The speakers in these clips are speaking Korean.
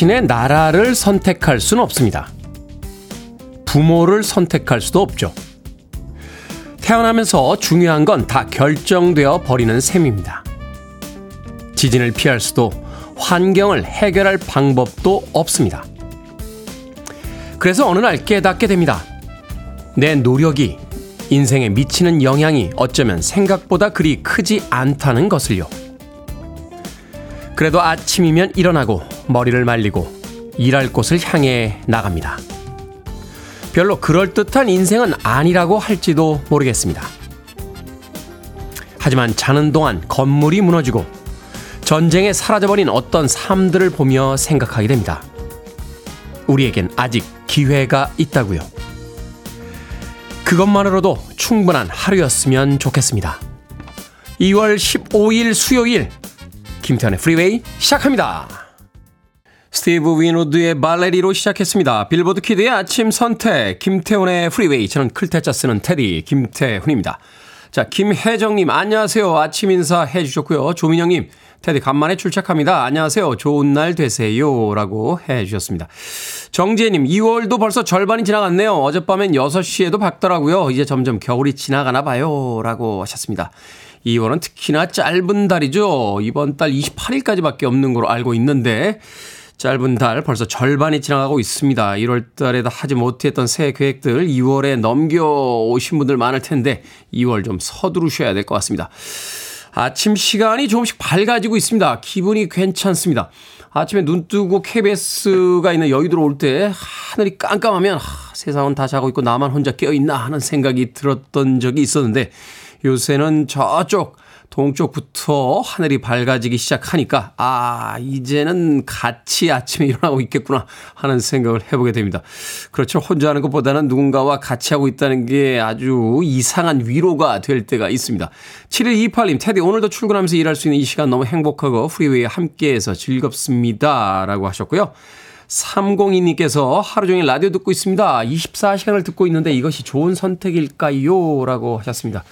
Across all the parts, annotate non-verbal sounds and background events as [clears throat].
자신의 나라를 선택할 수는 없습니다. 부모를 선택할 수도 없죠. 태어나면서 중요한 건 다 결정되어 버리는 셈입니다. 지진을 피할 수도 환경을 해결할 방법도 없습니다. 그래서 어느 날 깨닫게 됩니다. 내 노력이 인생에 미치는 영향이 어쩌면 생각보다 그리 크지 않다는 것을요. 그래도 아침이면 일어나고 머리를 말리고 일할 곳을 향해 나갑니다. 별로 그럴듯한 인생은 아니라고 할지도 모르겠습니다. 하지만 자는 동안 건물이 무너지고 전쟁에 사라져버린 어떤 삶들을 보며 생각하게 됩니다. 우리에겐 아직 기회가 있다고요. 그것만으로도 충분한 하루였으면 좋겠습니다. 2월 15일 수요일 김태훈의 프리웨이 시작합니다. 스티브 윈우드의 Valerie로 시작했습니다. 빌보드 Kid의 아침 선택 김태훈의 프리웨이 저는 클 태 자 쓰는 테디 김태훈입니다. 자 김혜정님 안녕하세요. 아침 인사 해주셨고요. 조민영님 테디 간만에 출첵합니다. 안녕하세요. 좋은 날 되세요. 라고 해주셨습니다. 정지혜님 2월도 벌써 절반이 지나갔네요. 어젯밤엔 6시에도 밝더라고요. 이제 점점 겨울이 지나가나 봐요. 라고 하셨습니다. 2월은 특히나 짧은 달이죠. 이번 달 28일까지밖에 없는 걸로 알고 있는데 짧은 달 벌써 절반이 지나가고 있습니다. 1월 달에 다 하지 못했던 새 계획들 2월에 넘겨오신 분들 많을 텐데 2월 좀 서두르셔야 될 것 같습니다. 아침 시간이 조금씩 밝아지고 있습니다. 기분이 괜찮습니다. 아침에 눈 뜨고 KBS가 있는 여의도로 올 때 하늘이 깜깜하면 하, 세상은 다 자고 있고 나만 혼자 깨어있나 하는 생각이 들었던 적이 있었는데 요새는 저쪽 동쪽부터 하늘이 밝아지기 시작하니까 아 이제는 같이 아침에 일어나고 있겠구나 하는 생각을 해보게 됩니다. 그렇죠. 혼자 하는 것보다는 누군가와 같이 하고 있다는 게 아주 이상한 위로가 될 때가 있습니다. 7128님 테디 오늘도 출근하면서 일할 수 있는 이 시간 너무 행복하고 프리웨이 함께해서 즐겁습니다 라고 하셨고요. 302님께서 하루 종일 라디오 듣고 있습니다. 24시간을 듣고 있는데 이것이 좋은 선택일까요? 라고 하셨습니다.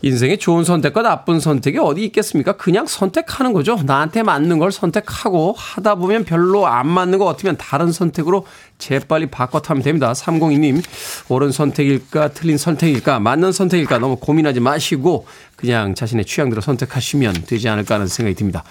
인생에 좋은 선택과 나쁜 선택이 어디 있겠습니까? 그냥 선택하는 거죠. 나한테 맞는 걸 선택하고 하다 보면 별로 안 맞는 것 같으면 다른 선택으로 재빨리 바꿔 타면 됩니다. 302님, 옳은 선택일까, 틀린 선택일까, 맞는 선택일까 너무 고민하지 마시고 그냥 자신의 취향대로 선택하시면 되지 않을까 하는 생각이 듭니다.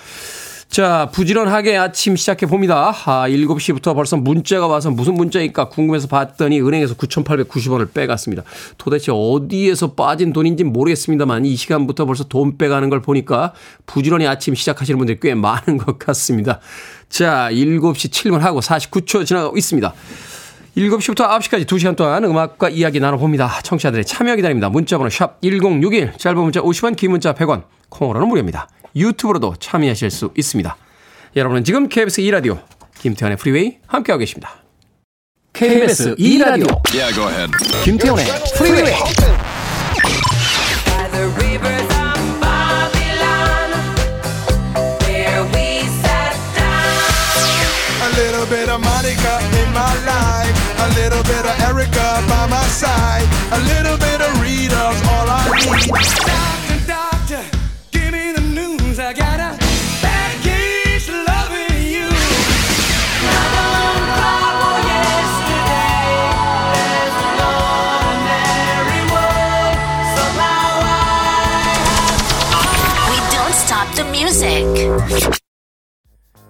자, 부지런하게 아침 시작해 봅니다. 아, 7시부터 벌써 문자가 와서 무슨 문자일까 궁금해서 봤더니 은행에서 9,890원을 빼갔습니다. 도대체 어디에서 빠진 돈인지 모르겠습니다만 이 시간부터 벌써 돈 빼가는 걸 보니까 부지런히 아침 시작하시는 분들이 꽤 많은 것 같습니다. 자, 7시 7분 하고 49초 지나가고 있습니다. 7시부터 9시까지 2시간 동안 음악과 이야기 나눠봅니다. 청취자들의 참여 기다립니다. 문자번호 샵 1061, 짧은 문자 50원, 긴 문자 100원, 콩으로는 무료입니다. 유튜브로도 참여하실 수 있습니다. 여러분은 지금 KBS 2라디오 김태훈의 프리웨이 함께하고 계십니다. KBS 2라디오 yeah, 김태현의 프리웨이 bit of Monica in my life. A little bit of Erica by my side. A little bit of Rita's all I need.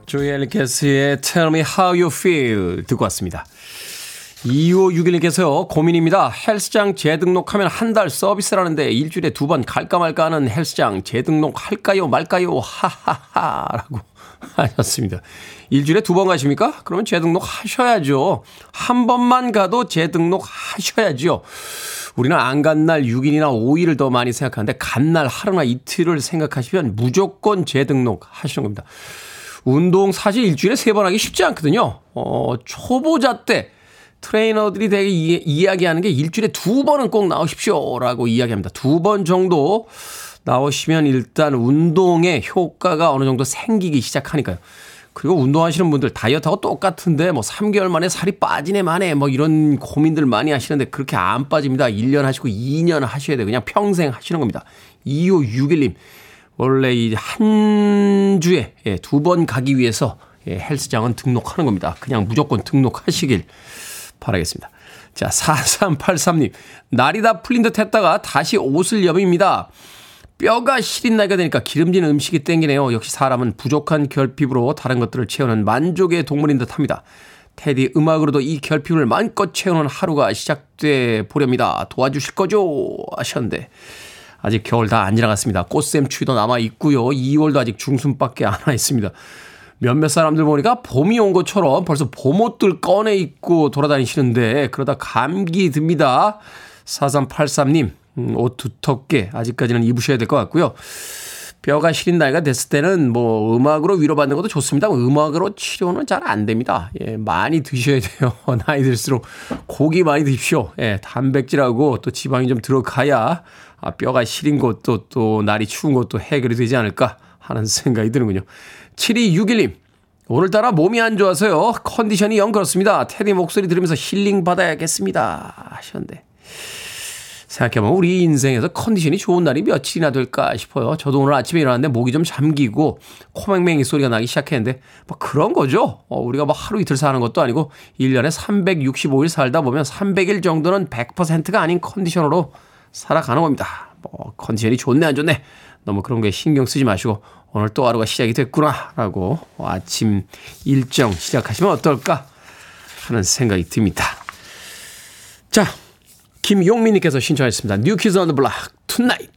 조엘 캐스의 Tell Me How You Feel 듣고 왔습니다. 2561님께서요, 고민입니다. 헬스장 재등록하면 한 달 서비스라는데 일주일에 두 번 갈까 말까 하는 헬스장 재등록 할까요 말까요? 하하하. 라고 [laughs] 하셨습니다. 일주일에 두 번 가십니까? 그러면 재등록 하셔야죠. 한 번만 가도 재등록 하셔야죠. 우리는 안 간 날 6일이나 5일을 더 많이 생각하는데 간 날 하루나 이틀을 생각하시면 무조건 재등록 하시는 겁니다. 운동 사실 일주일에 세 번 하기 쉽지 않거든요. 어, 초보자 때 트레이너들이 되게 이, 이야기하는 게 일주일에 두 번은 꼭 나오십시오라고 이야기합니다. 두 번 정도 나오시면 일단 운동의 효과가 어느 정도 생기기 시작하니까요. 그리고 운동하시는 분들 다이어트하고 똑같은데 뭐 3개월 만에 살이 빠지네 만에 뭐 이런 고민들 많이 하시는데 그렇게 안 빠집니다. 1년 하시고 2년 하셔야 돼요. 그냥 평생 하시는 겁니다. 2561님. 원래 이 한 주에 예, 두 번 가기 위해서 예, 헬스장은 등록하는 겁니다. 그냥 무조건 등록하시길 바라겠습니다. 자, 4383님. 날이 다 풀린 듯 했다가 다시 옷을 여입니다. 뼈가 시린 나이가 되니까 기름진 음식이 땡기네요. 역시 사람은 부족한 결핍으로 다른 것들을 채우는 만족의 동물인 듯 합니다. 테디 음악으로도 이 결핍을 마음껏 채우는 하루가 시작돼 보렵니다. 도와주실 거죠? 하셨는데. 아직 겨울 다 안 지나갔습니다. 꽃샘 추위도 남아 있고요. 2월도 아직 중순밖에 안 와 있습니다. 몇몇 사람들 보니까 봄이 온 것처럼 벌써 봄옷들 꺼내 입고 돌아다니시는데 그러다 감기 듭니다. 4383님, 음, 옷 두텁게 아직까지는 입으셔야 될 것 같고요. 뼈가 시린 나이가 됐을 때는 뭐 음악으로 위로받는 것도 좋습니다. 음악으로 치료는 잘 안 됩니다. 예, 많이 드셔야 돼요. [laughs] 나이 들수록 고기 많이 드십시오. 예, 단백질하고 또 지방이 좀 들어가야 아, 뼈가 시린 것도 또 날이 추운 것도 해결이 되지 않을까 하는 생각이 드는군요. 7261님. 오늘따라 몸이 안 좋아서요. 컨디션이 영 그렇습니다. 테디 목소리 들으면서 힐링 받아야겠습니다. 하셨는데. 생각해보면 우리 인생에서 컨디션이 좋은 날이 며칠이나 될까 싶어요. 저도 오늘 아침에 일어났는데 목이 좀 잠기고 코맹맹이 소리가 나기 시작했는데 뭐 그런 거죠. 어, 우리가 뭐 하루 이틀 사는 것도 아니고 1년에 365일 살다 보면 300일 정도는 100%가 아닌 컨디션으로 살아가는 겁니다. 뭐 컨디션이 좋네 안 좋네 너무 그런 게 신경 쓰지 마시고 오늘 또 하루가 시작이 됐구나라고 아침 일정 시작하시면 어떨까 하는 생각이 듭니다. 자, 김용민님께서 신청하셨습니다. New Kids on the Block Tonight.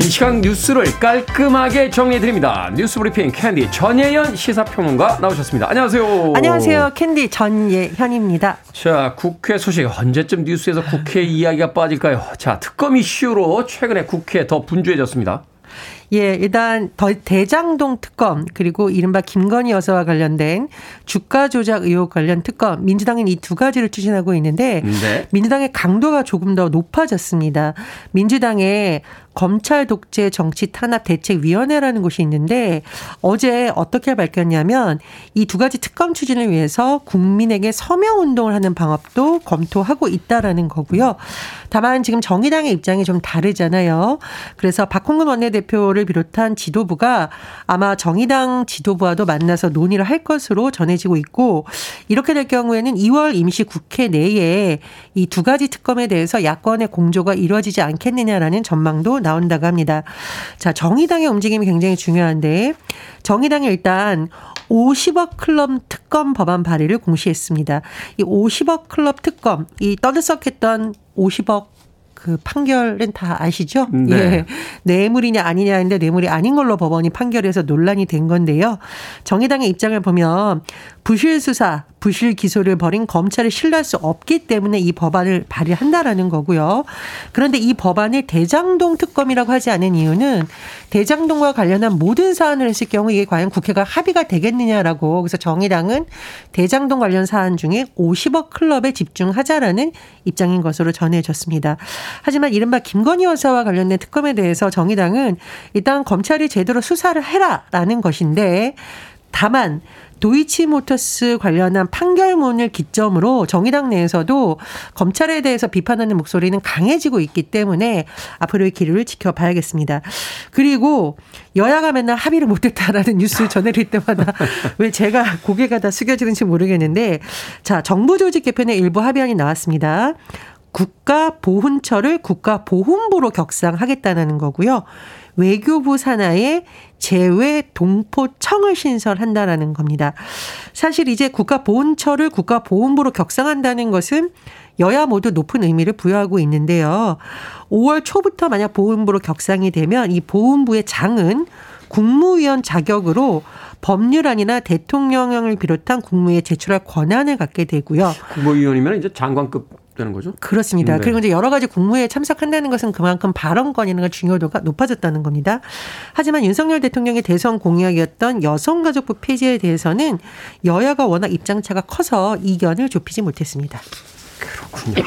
이 시간 뉴스를 깔끔하게 정리해드립니다. 뉴스 브리핑 캔디 전예현 시사평론가 나오셨습니다. 안녕하세요. 안녕하세요. 캔디 전예현입니다. 자, 국회 소식 언제쯤 뉴스에서 국회 이야기가 빠질까요? 자, 특검 이슈로 최근에 국회 더 분주해졌습니다. 예, 일단 대장동 특검 그리고 이른바 김건희 여사와 관련된 주가 조작 의혹 관련 특검 민주당은 이 두 가지를 추진하고 있는데 네. 민주당의 강도가 조금 더 높아졌습니다. 민주당의 검찰 독재 정치 탄압 대책위원회라는 곳이 있는데 어제 어떻게 밝혔냐면 이 두 가지 특검 추진을 위해서 국민에게 서명 운동을 하는 방법도 검토하고 있다라는 거고요. 다만 지금 정의당의 입장이 좀 다르잖아요. 그래서 박홍근 원내대표를 비롯한 지도부가 아마 정의당 지도부와도 만나서 논의를 할 것으로 전해지고 있고 이렇게 될 경우에는 2월 임시 국회 내에 이 두 가지 특검에 대해서 야권의 공조가 이루어지지 않겠느냐라는 전망도 나온다고 합니다. 자, 정의당의 움직임이 굉장히 중요한데 정의당이 일단 50억 클럽 특검 법안 발의를 공시했습니다. 이 50억 클럽 특검, 이 떠들썩했던 50억 그 판결은 다 아시죠? 네. 예. 뇌물이냐 아니냐 했는데 뇌물이 아닌 걸로 법원이 판결해서 논란이 된 건데요. 정의당의 입장을 보면 부실 수사, 부실 기소를 벌인 검찰을 신뢰할 수 없기 때문에 이 법안을 발의한다라는 거고요. 그런데 이 법안을 대장동 특검이라고 하지 않은 이유는 대장동과 관련한 모든 사안을 했을 경우 이게 과연 국회가 합의가 되겠느냐라고 그래서 정의당은 대장동 관련 사안 중에 50억 클럽에 집중하자라는 입장인 것으로 전해졌습니다. 하지만 이른바 김건희 여사와 관련된 특검에 대해서 정의당은 일단 검찰이 제대로 수사를 해라라는 것인데 다만 도이치모터스 관련한 판결문을 기점으로 정의당 내에서도 검찰에 대해서 비판하는 목소리는 강해지고 있기 때문에 앞으로의 길을 지켜봐야겠습니다. 그리고 여야가 맨날 합의를 못했다라는 뉴스를 전해드릴 때마다 [laughs] 왜 제가 고개가 다 숙여지는지 모르겠는데 자 정부 조직 개편의 일부 합의안이 나왔습니다. 국가보훈처를 국가보훈부로 격상하겠다는 거고요. 외교부 산하에 제외 동포청을 신설한다라는 겁니다. 사실 이제 국가보훈처를 국가보훈부로 격상한다는 것은 여야 모두 높은 의미를 부여하고 있는데요. 5월 초부터 만약 보훈부로 격상이 되면 이 보훈부의 장은 국무위원 자격으로 법률안이나 대통령령을 비롯한 국무에 제출할 권한을 갖게 되고요. 국무위원이면 이제 장관급 되는 거죠? 그렇습니다. 네. 그리고 이제 여러 가지 국무회에 참석한다는 것은 그만큼 발언권이나 중요도가 높아졌다는 겁니다. 하지만 윤석열 대통령의 대선 공약이었던 여성가족부 폐지에 대해서는 여야가 워낙 입장차가 커서 이견을 좁히지 못했습니다. 그렇군요.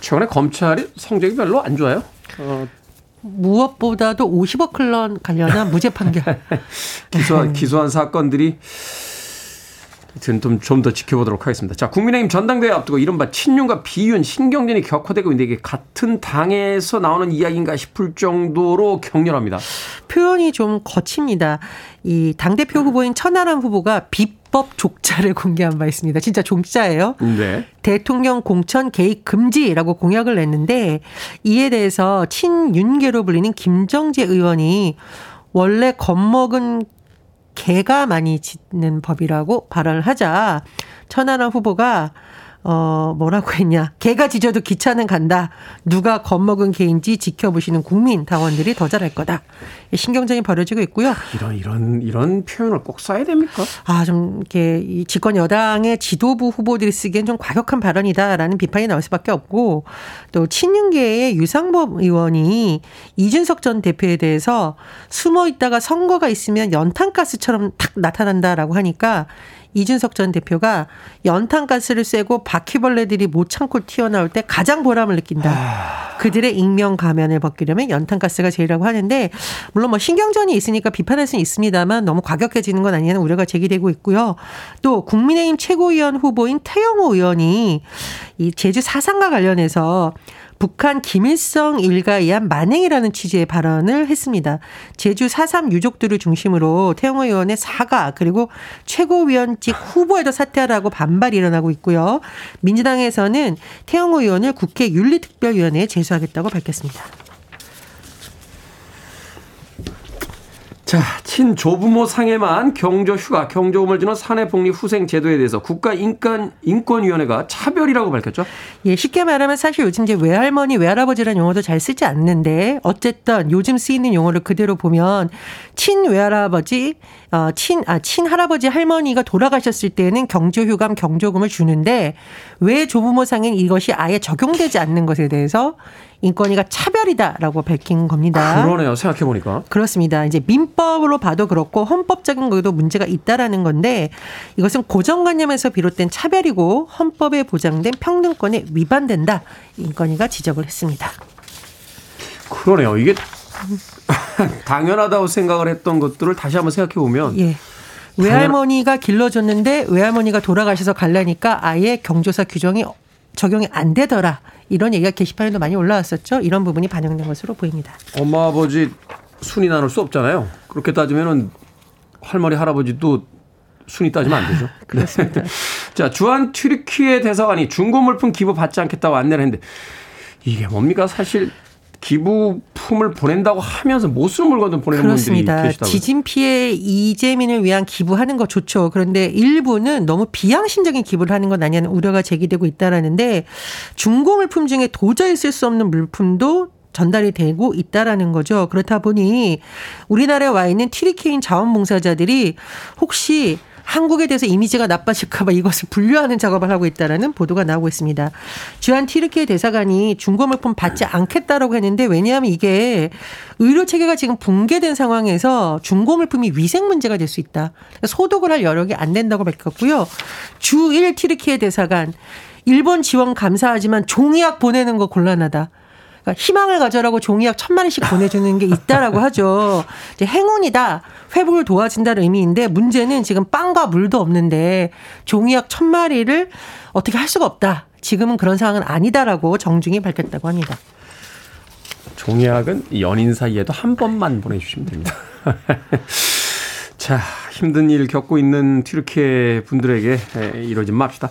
최근에 검찰이 성적이 별로 안 좋아요. 어. 무엇보다도 50억 클런 관련한 무죄 판결. [laughs] 기소한, 기소한 사건들이 좀더 지켜보도록 하겠습니다. 자, 국민의힘 전당대회 앞두고 이른바 친윤과 비윤 신경전이 격화되고 있는데 이게 같은 당에서 나오는 이야기인가 싶을 정도로 격렬합니다. 표현이 좀 거칩니다. 이 당대표 후보인 천하람 후보가 비법 족자를 공개한 바 있습니다. 진짜 족자예요. 네. 대통령 공천 개입 금지라고 공약을 냈는데 이에 대해서 친윤계로 불리는 김정재 의원이 원래 겁먹은 개가 많이 짖는 법이라고 발언을 하자 천하람 후보가 어, 뭐라고 했냐. 개가 짖어도 기차는 간다. 누가 겁먹은 개인지 지켜보시는 국민 당원들이 더 잘할 거다. 신경전이 벌어지고 있고요. 이런, 이런, 이런 표현을 꼭 써야 됩니까? 아, 좀, 이렇게, 이 집권 여당의 지도부 후보들이 쓰기엔 좀 과격한 발언이다라는 비판이 나올 수밖에 없고, 또 친윤계의 유상범 의원이 이준석 전 대표에 대해서 숨어 있다가 선거가 있으면 연탄가스처럼 탁 나타난다라고 하니까 이준석 전 대표가 연탄가스를 쐬고 바퀴벌레들이 못 참고 튀어나올 때 가장 보람을 느낀다. 아... 그들의 익명 가면을 벗기려면 연탄가스가 제일이라고 하는데 물론 뭐 신경전이 있으니까 비판할 수는 있습니다만 너무 과격해지는 건 아니냐는 우려가 제기되고 있고요. 또 국민의힘 최고위원 후보인 태영호 의원이 이 제주 사상과 관련해서 북한 김일성 일가에 의한 만행이라는 취지의 발언을 했습니다. 제주 4.3 유족들을 중심으로 태영호 의원의 사과 그리고 최고위원직 후보에도 사퇴하라고 반발이 일어나고 있고요. 민주당에서는 태영호 의원을 국회 윤리특별위원회에 제소하겠다고 밝혔습니다. 자, 친조부모 상에만 경조 휴가, 경조금을 주는 사내복리 후생 제도에 대해서 국가인권 인권위원회가 차별이라고 밝혔죠. 예, 쉽게 말하면 사실 요즘 이제 외할머니, 외할아버지라는 용어도 잘 쓰지 않는데 어쨌든 요즘 쓰이는 용어를 그대로 보면 친외할아버지, 어, 친, 아, 친할아버지, 할머니가 돌아가셨을 때는 경조휴감, 경조금을 주는데 왜 조부모 상엔 이것이 아예 적용되지 않는 것에 대해서 인권위가 차별이다라고 밝힌 겁니다. 그러네요. 생각해 보니까. 그렇습니다. 이제 민법으로 봐도 그렇고 헌법적인 것도 문제가 있다라는 건데 이것은 고정관념에서 비롯된 차별이고 헌법에 보장된 평등권에 위반된다. 인권위가 지적을 했습니다. 그러네요. 이게 [laughs] 당연하다고 생각을 했던 것들을 다시 한번 생각해 보면 예. 외할머니가 길러줬는데 외할머니가 돌아가셔서 갈라니까 아예 경조사 규정이 적용이 안 되더라. 이런 얘기가 게시판에도 많이 올라왔었죠. 이런 부분이 반영된 것으로 보입니다. 엄마 아버지 순위 나눌 수 없잖아요. 그렇게 따지면은 할머니 할아버지도 순위 따지면 안 되죠. 아, [laughs] 그렇습니다. 자, 주한 튀르키예 대사관이 중고 물품 기부 받지 않겠다고 안내를 했는데 이게 뭡니까? 사실 기부품을 보낸다고 하면서 못 쓰는 물건을 보내는 그렇습니다. 분들이 계시다고. 지진 피해 이재민을 위한 기부하는 거 좋죠. 그런데 일부는 너무 비양심적인 기부를 하는 건 아니냐는 우려가 제기되고 있다라는데 중고 물품 중에 도저히 쓸 수 없는 물품도 전달이 되고 있다라는 거죠. 그렇다 보니 우리나라에 와 있는 티리케인 자원봉사자들이 혹시 한국에 대해서 이미지가 나빠질까봐 이것을 분류하는 작업을 하고 있다라는 보도가 나오고 있습니다. 주한 티르키예 대사관이 중고 물품 받지 않겠다라고 했는데 왜냐하면 이게 의료 체계가 지금 붕괴된 상황에서 중고 물품이 위생 문제가 될 수 있다. 그러니까 소독을 할 여력이 안 된다고 밝혔고요. 주1 티르키예 대사관 일본 지원 감사하지만 종이약 보내는 거 곤란하다. 그러니까 희망을 가져라고 종이약 천 마리씩 보내주는 게 있다라고 [laughs] 하죠. 이제 행운이다. 회복을 도와준다는 의미인데 문제는 지금 빵과 물도 없는데 종이약 천 마리를 어떻게 할 수가 없다. 지금은 그런 상황은 아니다라고 정중히 밝혔다고 합니다. 종이약은 연인 사이에도 한 번만 보내주시면 됩니다. [laughs] 자, 힘든 일 겪고 있는 튀르키예 분들에게 이러지 맙시다.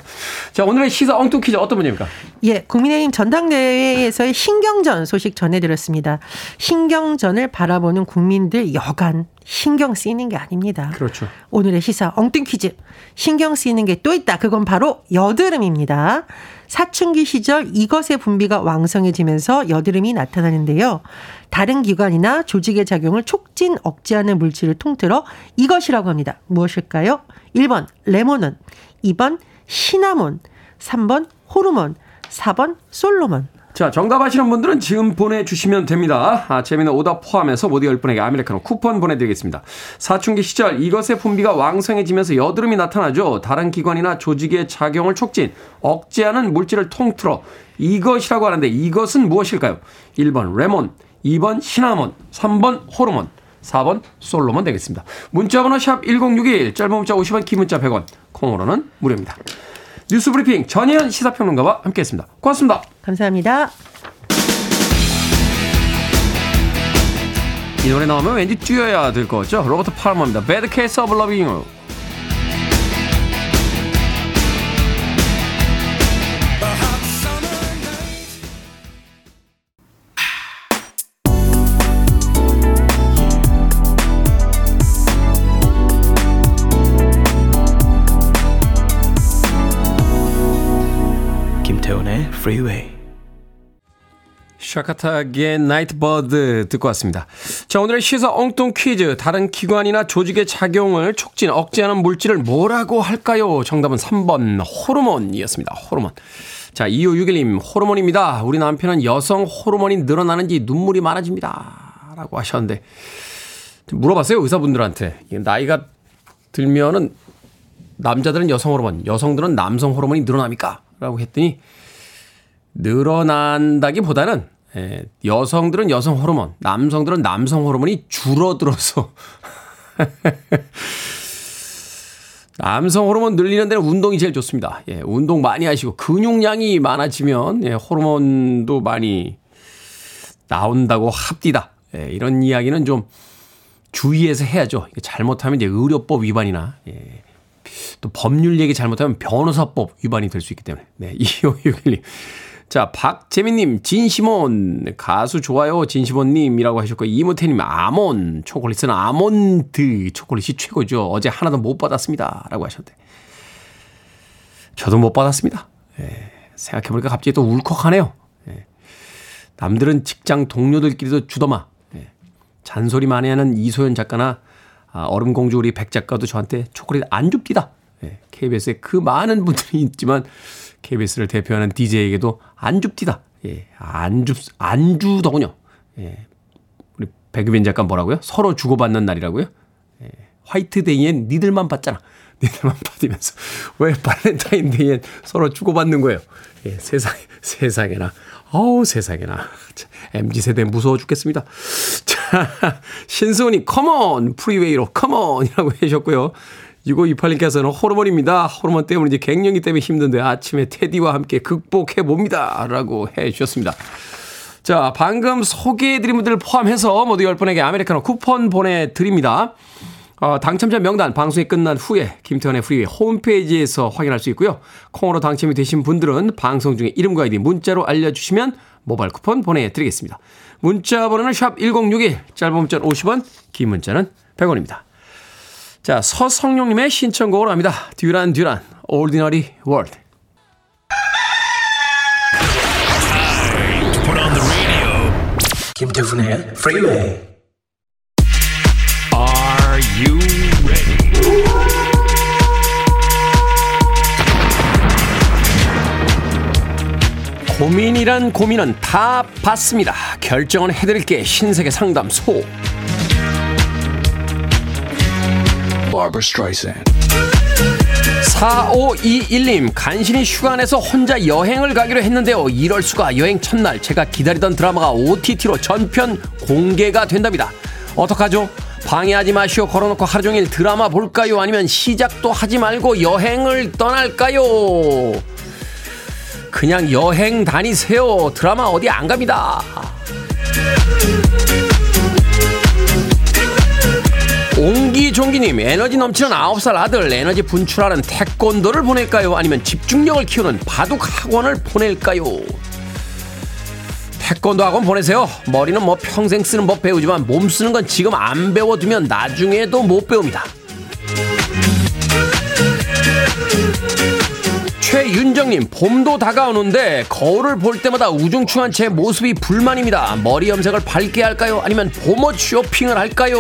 자, 오늘의 시사 엉뚱 퀴즈 어떤 분입니까? 예, 국민의힘 전당대회에서의 신경전 소식 전해드렸습니다. 신경전을 바라보는 국민들 여간 신경 쓰이는 게 아닙니다. 그렇죠. 오늘의 시사 엉뚱 퀴즈. 신경 쓰이는 게 또 있다. 그건 바로 여드름입니다. 사춘기 시절 이것의 분비가 왕성해지면서 여드름이 나타나는데요. 다른 기관이나 조직의 작용을 촉진, 억제하는 물질을 통틀어 이것이라고 합니다. 무엇일까요? 1번 레모논, 2번 시나몬, 3번 호르몬, 4번 솔로몬. 자, 정답 아시는 분들은 지금 보내주시면 됩니다. 아, 재미는 오답 포함해서 모두 10분에게 아메리카노 쿠폰 보내드리겠습니다. 사춘기 시절 이것의 분비가 왕성해지면서 여드름이 나타나죠. 다른 기관이나 조직의 작용을 촉진, 억제하는 물질을 통틀어 이것이라고 하는데 이것은 무엇일까요? 1번 레몬, 2번 시나몬, 3번 호르몬, 4번 솔로몬 되겠습니다. 문자번호 샵 1061, 짧은 문자 50원, 긴 문자 100원, 콩으로는 무료입니다. 뉴스 브리핑 전희연 시사평론가와 함께했습니다. 고맙습니다. 감사합니다. 이 노래 나오면 왠지 뛰어야 될 거죠. 로버트 팔머입니다. Bad Case of Loving You. Freeway. 샤카타의 나이트버드 듣고 왔습니다. 자, 오늘의 시사 엉뚱 퀴즈. 다른 기관이나 조직의 작용을 촉진, 억제하는 물질을 뭐라고 할까요? 정답은 3번 호르몬이었습니다. 호르몬. 자, 2561님, 호르몬입니다. 우리 남편은 여성 호르몬이 늘어나는지 눈물이 많아집니다. 라고 하셨는데, 물어봤어요, 의사분들한테. 나이가 들면은 남자들은 여성 호르몬, 여성들은 남성 호르몬이 늘어납니까? 라고 했더니, 늘어난다기보다는 예, 여성들은 여성 호르몬, 남성들은 남성 호르몬이 줄어들어서 [laughs] 남성 호르몬 늘리는 데는 운동이 제일 좋습니다. 예, 운동 많이 하시고 근육량이 많아지면 예, 호르몬도 많이 나온다고 합디다. 예, 이런 이야기는 좀 주의해서 해야죠. 잘못하면 이제 의료법 위반이나 예, 또 법률 얘기 잘못하면 변호사법 위반이 될 수 있기 때문에. 네, [laughs] 2561님. 자, 박재민님, 진시몬, 가수 좋아요, 진시몬님이라고 하셨고, 이모태님, 아몬, 초콜릿은 아몬드 초콜릿이 최고죠. 어제 하나도 못 받았습니다. 라고 하셨는데. 저도 못 받았습니다. 예, 생각해보니까 갑자기 또 울컥하네요. 예, 남들은 직장 동료들끼리도 주더마. 예, 잔소리 많이 하는 이소연 작가나 아, 얼음공주 우리 백 작가도 저한테 초콜릿 안 줍디다. 예, KBS에 그 많은 분들이 있지만 KBS를 대표하는 DJ에게도 안 줍디다. 예, 안 줍, 안 주더군요. 예. 우리 백유빈 작가 뭐라고요? 서로 주고받는 날이라고요? 예. 화이트데이엔 니들만 받잖아. [laughs] 니들만 받으면서 왜 발렌타인데이엔 서로 주고받는 거예요? 예, 세상, 세상에나. 어우, 세상에나. MZ세대 무서워 죽겠습니다. 자, [laughs] 신수은님 Come on! 프리웨이로 come on! 이라고 [laughs] 해주셨고요. 6528님께서는 호르몬입니다. 호르몬 때문에 이제 갱년기 때문에 힘든데 아침에 테디와 함께 극복해 봅니다. 라고 해 주셨습니다. 자, 방금 소개해드린 분들 포함해서 모두 10분에게 아메리카노 쿠폰 보내드립니다. 어, 당첨자 명단 방송이 끝난 후에 김태훈의 프리웨이 홈페이지에서 확인할 수 있고요. 콩으로 당첨이 되신 분들은 방송 중에 이름과 아이디 문자로 알려주시면 모바일 쿠폰 보내드리겠습니다. 문자 번호는 샵 1061, 짧은 문자는 50원, 긴 문자는 100원입니다. 자, 서성용님의 신청곡으로 합니다. 듀란 듀란, Ordinary World. 김태훈의 Freeway. Are you ready? 고민이란 고민은 다 받습니다. 결정은 해드릴게 신세계 상담소. Barbara Streisand. 4521님, 간신히 휴가 내서 혼자 여행을 가기로 했는데요. 이럴 수가 여행 첫날 제가 기다리던 드라마가 OTT로 전편 공개가 된답니다. 어떡하죠? 방해하지 마시오 걸어놓고 하루 종일 드라마 볼까요? 아니면 시작도 하지 말고 여행을 떠날까요? 그냥 여행 다니세요. 드라마 어디 안 갑니다. 옹기종기님 에너지 넘치는 9살 아들 에너지 분출하는 태권도를 보낼까요? 아니면 집중력을 키우는 바둑 학원을 보낼까요? 태권도 학원 보내세요. 머리는 뭐 평생 쓰는 법 배우지만 몸 쓰는 건 지금 안 배워두면 나중에도 못 배웁니다. 최윤정님, 봄도 다가오는데 거울을 볼 때마다 우중충한 제 모습이 불만입니다. 머리 염색을 밝게 할까요? 아니면 봄옷 쇼핑을 할까요?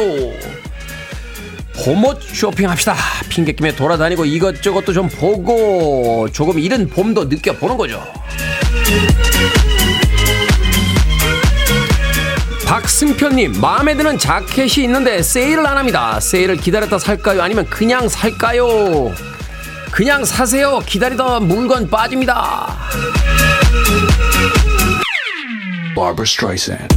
봄옷 쇼핑합시다. 핑계김에 돌아다니고 이것저것도 좀 보고 조금 이른 봄도 느껴보는 거죠. 박승표님, 마음에 드는 자켓이 있는데 세일을 안 합니다. 세일을 기다렸다 살까요? 아니면 그냥 살까요? 그냥 사세요. 기다리던 물건 빠집니다. Barbara Streisand.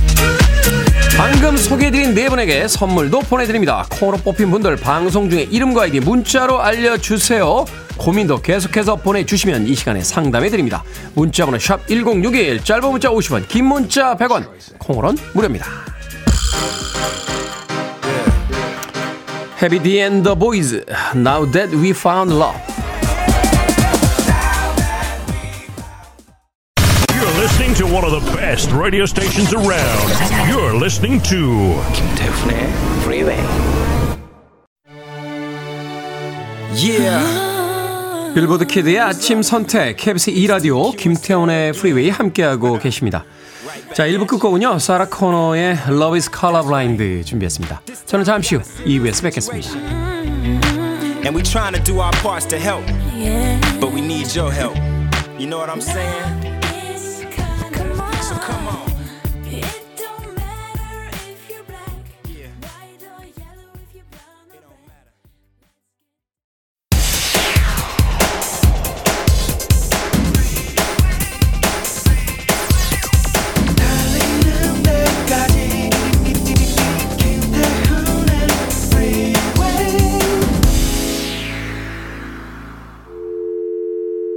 방금 소개해드린 네 분에게 선물도 보내드립니다. 콩으로 뽑힌 분들 방송 중에 이름과 아이디 문자로 알려주세요. 고민도 계속해서 보내주시면 이 시간에 상담해드립니다. 문자번호 샵 1061, 짧은 문자 50원, 긴 문자 100원, 콩으론 무료입니다. And the Boys, Now That We Found Love. Listening to one of the best radio stations around. You're listening to 김태훈의 Freeway. Yeah. 빌보드 키드의 아침 선택, KBS 2 라디오, 김태훈의 프리웨이 함께하고 계십니다. 자, 1부 끝곡은요, 사라 코너의 Love is Colorblind 준비했습니다. 저는 잠시 후 2부에서 뵙겠습니다. And we trying to do our parts to help, but we need your help. You know what I'm saying?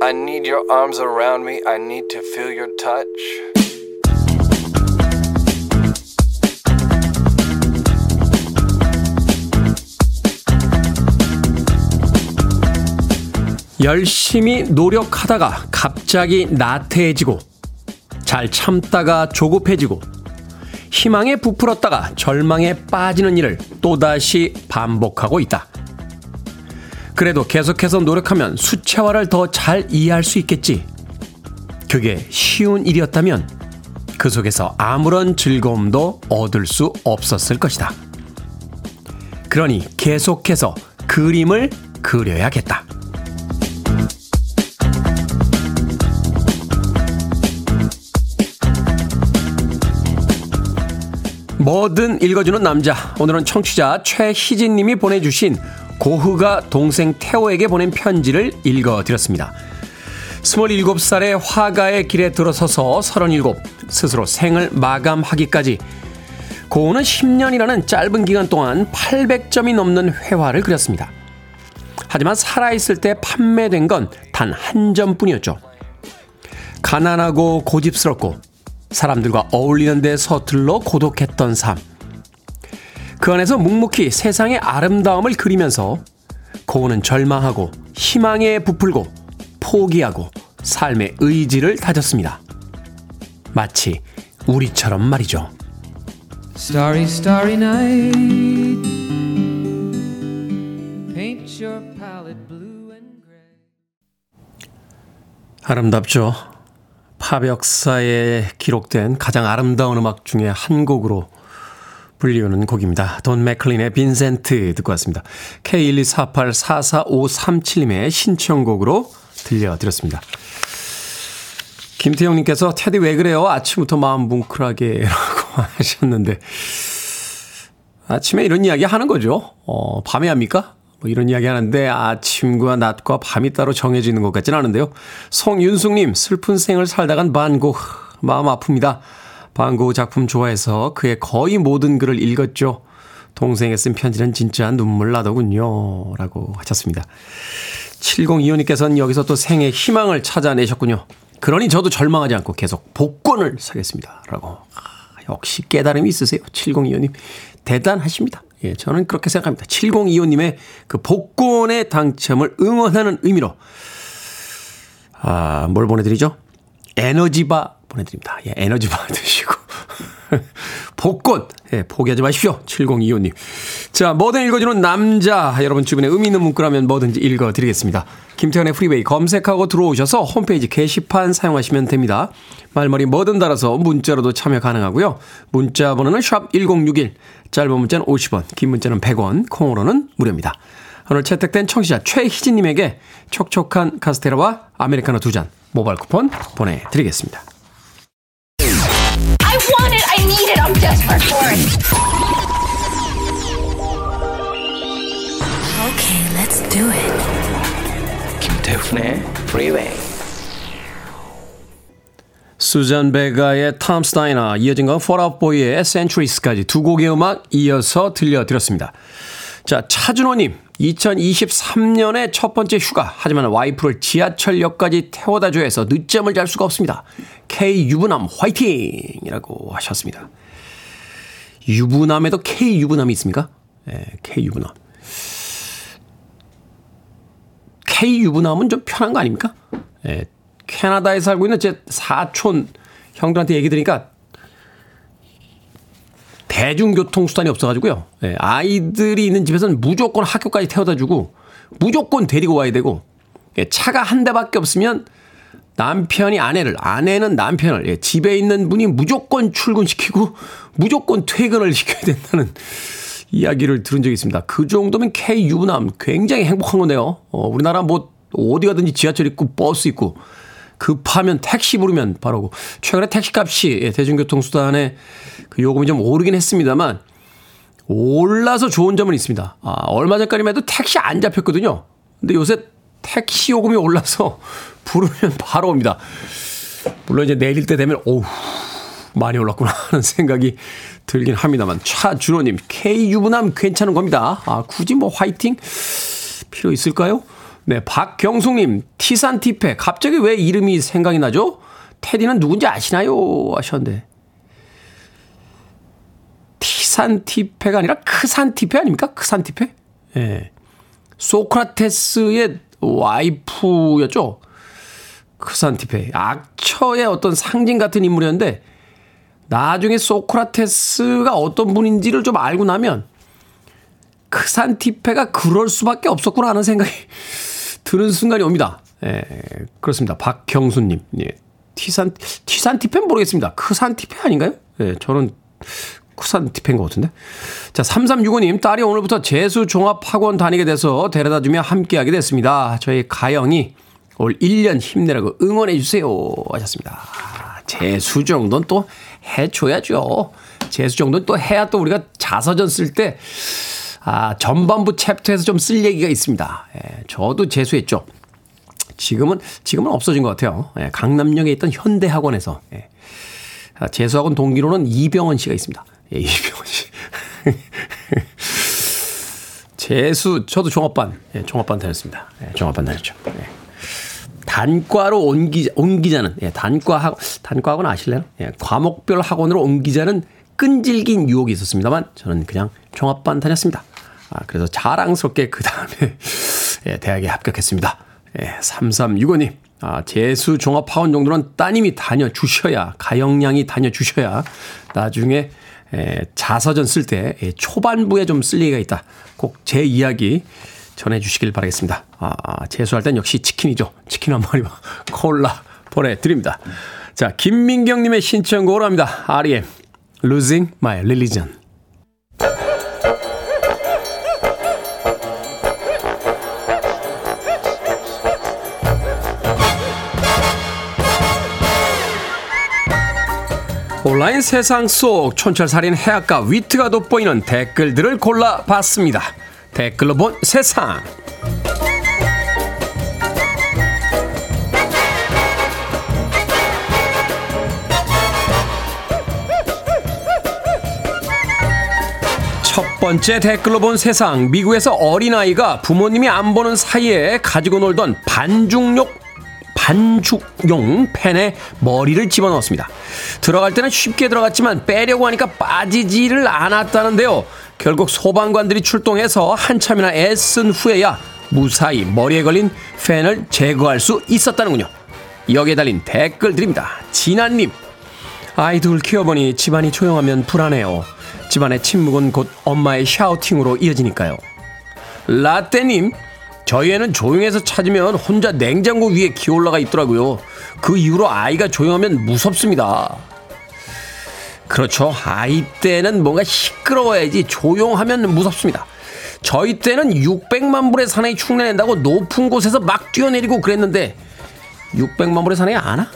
I need your arms around me. I need to feel your touch. 열심히 노력하다가 갑자기 나태해지고 잘 참다가 조급해지고 희망에 부풀었다가 절망에 빠지는 일을 또다시 반복하고 있다. 그래도 계속해서 노력하면 수채화를 더 잘 이해할 수 있겠지. 그게 쉬운 일이었다면 그 속에서 아무런 즐거움도 얻을 수 없었을 것이다. 그러니 계속해서 그림을 그려야겠다. 뭐든 읽어주는 남자. 오늘은 청취자 최희진 님이 보내주신 고흐가 동생 태호에게 보낸 편지를 읽어드렸습니다. 27살의 화가의 길에 들어서서 37, 스스로 생을 마감하기까지 고흐는 10년이라는 짧은 기간 동안 800점이 넘는 회화를 그렸습니다. 하지만 살아있을 때 판매된 건 단 한 점뿐이었죠. 가난하고 고집스럽고 사람들과 어울리는 데 서툴러 고독했던 삶. 그 안에서 묵묵히 세상의 아름다움을 그리면서 고우는 절망하고 희망에 부풀고 포기하고 삶의 의지를 다졌습니다. 마치 우리처럼 말이죠. Starry, starry night. Paint your palette blue and gray. 아름답죠. 팝 역사에 기록된 가장 아름다운 음악 중에 한 곡으로 불리우는 곡입니다. 돈 맥클린의 빈센트 듣고 왔습니다. K124844537님의 신청곡으로 들려드렸습니다. 김태형님께서 테디 왜 그래요? 아침부터 마음 뭉클하게 [laughs] 라고 하셨는데 아침에 이런 이야기 하는 거죠. 어, 밤에 합니까? 뭐 이런 이야기 하는데 아침과 낮과 밤이 따로 정해지는 것 같지는 않은데요. 송윤숙님 슬픈 생을 살다간 반고 마음 아픕니다. 반고 작품 좋아해서 그의 거의 모든 글을 읽었죠. 동생에 쓴 편지는 진짜 눈물 나더군요. 라고 하셨습니다. 7025님께서는 여기서 또 생의 희망을 찾아내셨군요. 그러니 저도 절망하지 않고 계속 복권을 사겠습니다. 라고. 아, 역시 깨달음이 있으세요. 7025님. 대단하십니다. 예, 저는 그렇게 생각합니다. 7025님의 그 복권의 당첨을 응원하는 의미로, 아, 뭘 보내드리죠? 에너지바 보내드립니다. 예, 에너지바 드시고. [laughs] 복권! 예, 포기하지 마십시오. 7025님. 자, 뭐든 읽어주는 남자. 여러분 주변에 의미 있는 문구라면 뭐든지 읽어드리겠습니다. 김태현의 프리베이 검색하고 들어오셔서 홈페이지 게시판 사용하시면 됩니다. 말머리 뭐든 달아서 문자로도 참여 가능하고요. 문자 번호는 샵 1061. 짧은 문자는 50원, 긴 문자는 100원, 콩으로는 무료입니다. 오늘 채택된 청취자 최희진님에게 촉촉한 카스테라와 아메리카노 두 잔 모바일 쿠폰 보내드리겠습니다. I'm desperate for it. Okay, let's do it. 김태훈의 Freeway. 수잔 베가의 Tom's Diner, 이어진 건 폴 아웃 보이의 Centuries까지 두 곡의 음악 이어서 들려드렸습니다. 자, 차준호님. 2023년의 첫 번째 휴가. 하지만 와이프를 지하철역까지 태워다 줘야 해서 늦잠을 잘 수가 없습니다. K 유부남 화이팅! 이라고 하셨습니다. 유부남에도 K 유부남이 있습니까? 네, K 유부남. K 유부남은 좀 편한 거 아닙니까? 네, 캐나다에 살고 있는 제 사촌 형들한테 얘기 드리니까 대중교통 수단이 없어가지고요. 네, 아이들이 있는 집에서는 무조건 학교까지 태워다 주고 무조건 데리고 와야 되고 예, 차가 한 대밖에 없으면 남편이 아내를, 아내는 남편을, 예, 집에 있는 분이 무조건 출근시키고 무조건 퇴근을 [laughs] 시켜야 된다는 이야기를 들은 적이 있습니다. 그 정도면 K 유부남 굉장히 행복한 건데요. 어, 우리나라 뭐 어디 가든지 지하철 있고 버스 있고 급하면 택시 부르면 바로 최근에 택시 값이 예, 대중교통 수단의 그 요금이 좀 오르긴 했습니다만 올라서 좋은 점은 있습니다. 아, 얼마 전까지만 해도 택시 안 잡혔거든요. 근데 요새 택시 요금이 올라서 부르면 바로 옵니다. 물론 이제 내릴 때 되면 오우 많이 올랐구나 하는 생각이 들긴 합니다만 차준호님 K 유부남 괜찮은 겁니다. 아 굳이 뭐 화이팅 필요 있을까요? 네 박경숙님 티산티페 갑자기 왜 이름이 생각이 나죠? 테디는 누군지 아시나요? 하셨는데 티산티페가 아니라 크산티페 아닙니까? 크산티페? 예. 네. 소크라테스의 와이프였죠. 크산티페. 악처의 어떤 상징 같은 인물이었는데 나중에 소크라테스가 어떤 분인지를 좀 알고 나면 크산티페가 그럴 수밖에 없었구나 하는 생각이 [laughs] 드는 순간이 옵니다. 예, 그렇습니다. 박경수님. 예. 티산, 티산티페는 모르겠습니다. 크산티페 아닌가요? 예, 저는 크산티페인 것 같은데. 자, 3365님, 딸이 오늘부터 재수 종합학원 다니게 돼서 데려다 주며 함께하게 됐습니다. 저희 가영이 올 1년 힘내라고 응원해주세요. 하셨습니다. 재수 정도는 또 해줘야죠. 재수 정도는 또 해야 또 우리가 자서전 쓸 때, 아, 전반부 챕터에서 좀 쓸 얘기가 있습니다. 예, 저도 재수했죠. 지금은, 지금은 없어진 것 같아요. 예, 강남역에 있던 현대학원에서. 예. 아, 재수학원 동기로는 이병헌 씨가 있습니다. 예, 이병헌 씨. [laughs] 재수, 저도 종합반, 예, 종합반 다녔습니다. 예, 종합반 다녔죠. 예. 단과로 옮기, 옮기자는, 예, 단과 학, 단과 학원 아실래요? 예, 과목별 학원으로 옮기자는 끈질긴 유혹이 있었습니다만 저는 그냥 종합반 다녔습니다. 아, 그래서 자랑스럽게 그 다음에 예, 대학에 합격했습니다. 예, 3365님. 아, 재수 종합학원 정도는 따님이 다녀주셔야, 가영양이 다녀주셔야 나중에 에, 자서전 쓸 때 초반부에 좀 쓸 얘기가 있다. 꼭 제 이야기 전해주시길 바라겠습니다. 아, 재수할 땐 역시 치킨이죠. 치킨 한 마리와 [laughs] 콜라 보내드립니다. 자, 김민경님의 신청곡으로 합니다. R.E.M. Losing My Religion. 온라인 세상 속 촌철살인 해악과 위트가 돋보이는 댓글들을 골라봤습니다. 댓글로 본 세상. 첫 번째 댓글로 본 세상. 미국에서 어린아이가 부모님이 안 보는 사이에 가지고 놀던 반중력 반죽용 팬에 머리를 집어넣었습니다. 들어갈 때는 쉽게 들어갔지만 빼려고 하니까 빠지지를 않았다는데요. 결국 소방관들이 출동해서 한참이나 애쓴 후에야 무사히 머리에 걸린 팬을 제거할 수 있었다는군요. 여기에 달린 댓글 드립니다. 진아님. 아이 둘 키워보니 집안이 조용하면 불안해요. 집안의 침묵은 곧 엄마의 샤우팅으로 이어지니까요. 라떼님. 저희 애는 조용해서 찾으면 혼자 냉장고 위에 기올라가 있더라고요. 그 이후로 아이가 조용하면 무섭습니다. 그렇죠. 아이 때는 뭔가 시끄러워야지 조용하면 무섭습니다. 저희 때는 600만 불의 사나이 흉내낸다고 높은 곳에서 막 뛰어내리고 그랬는데 600만 불의 사나이 아나?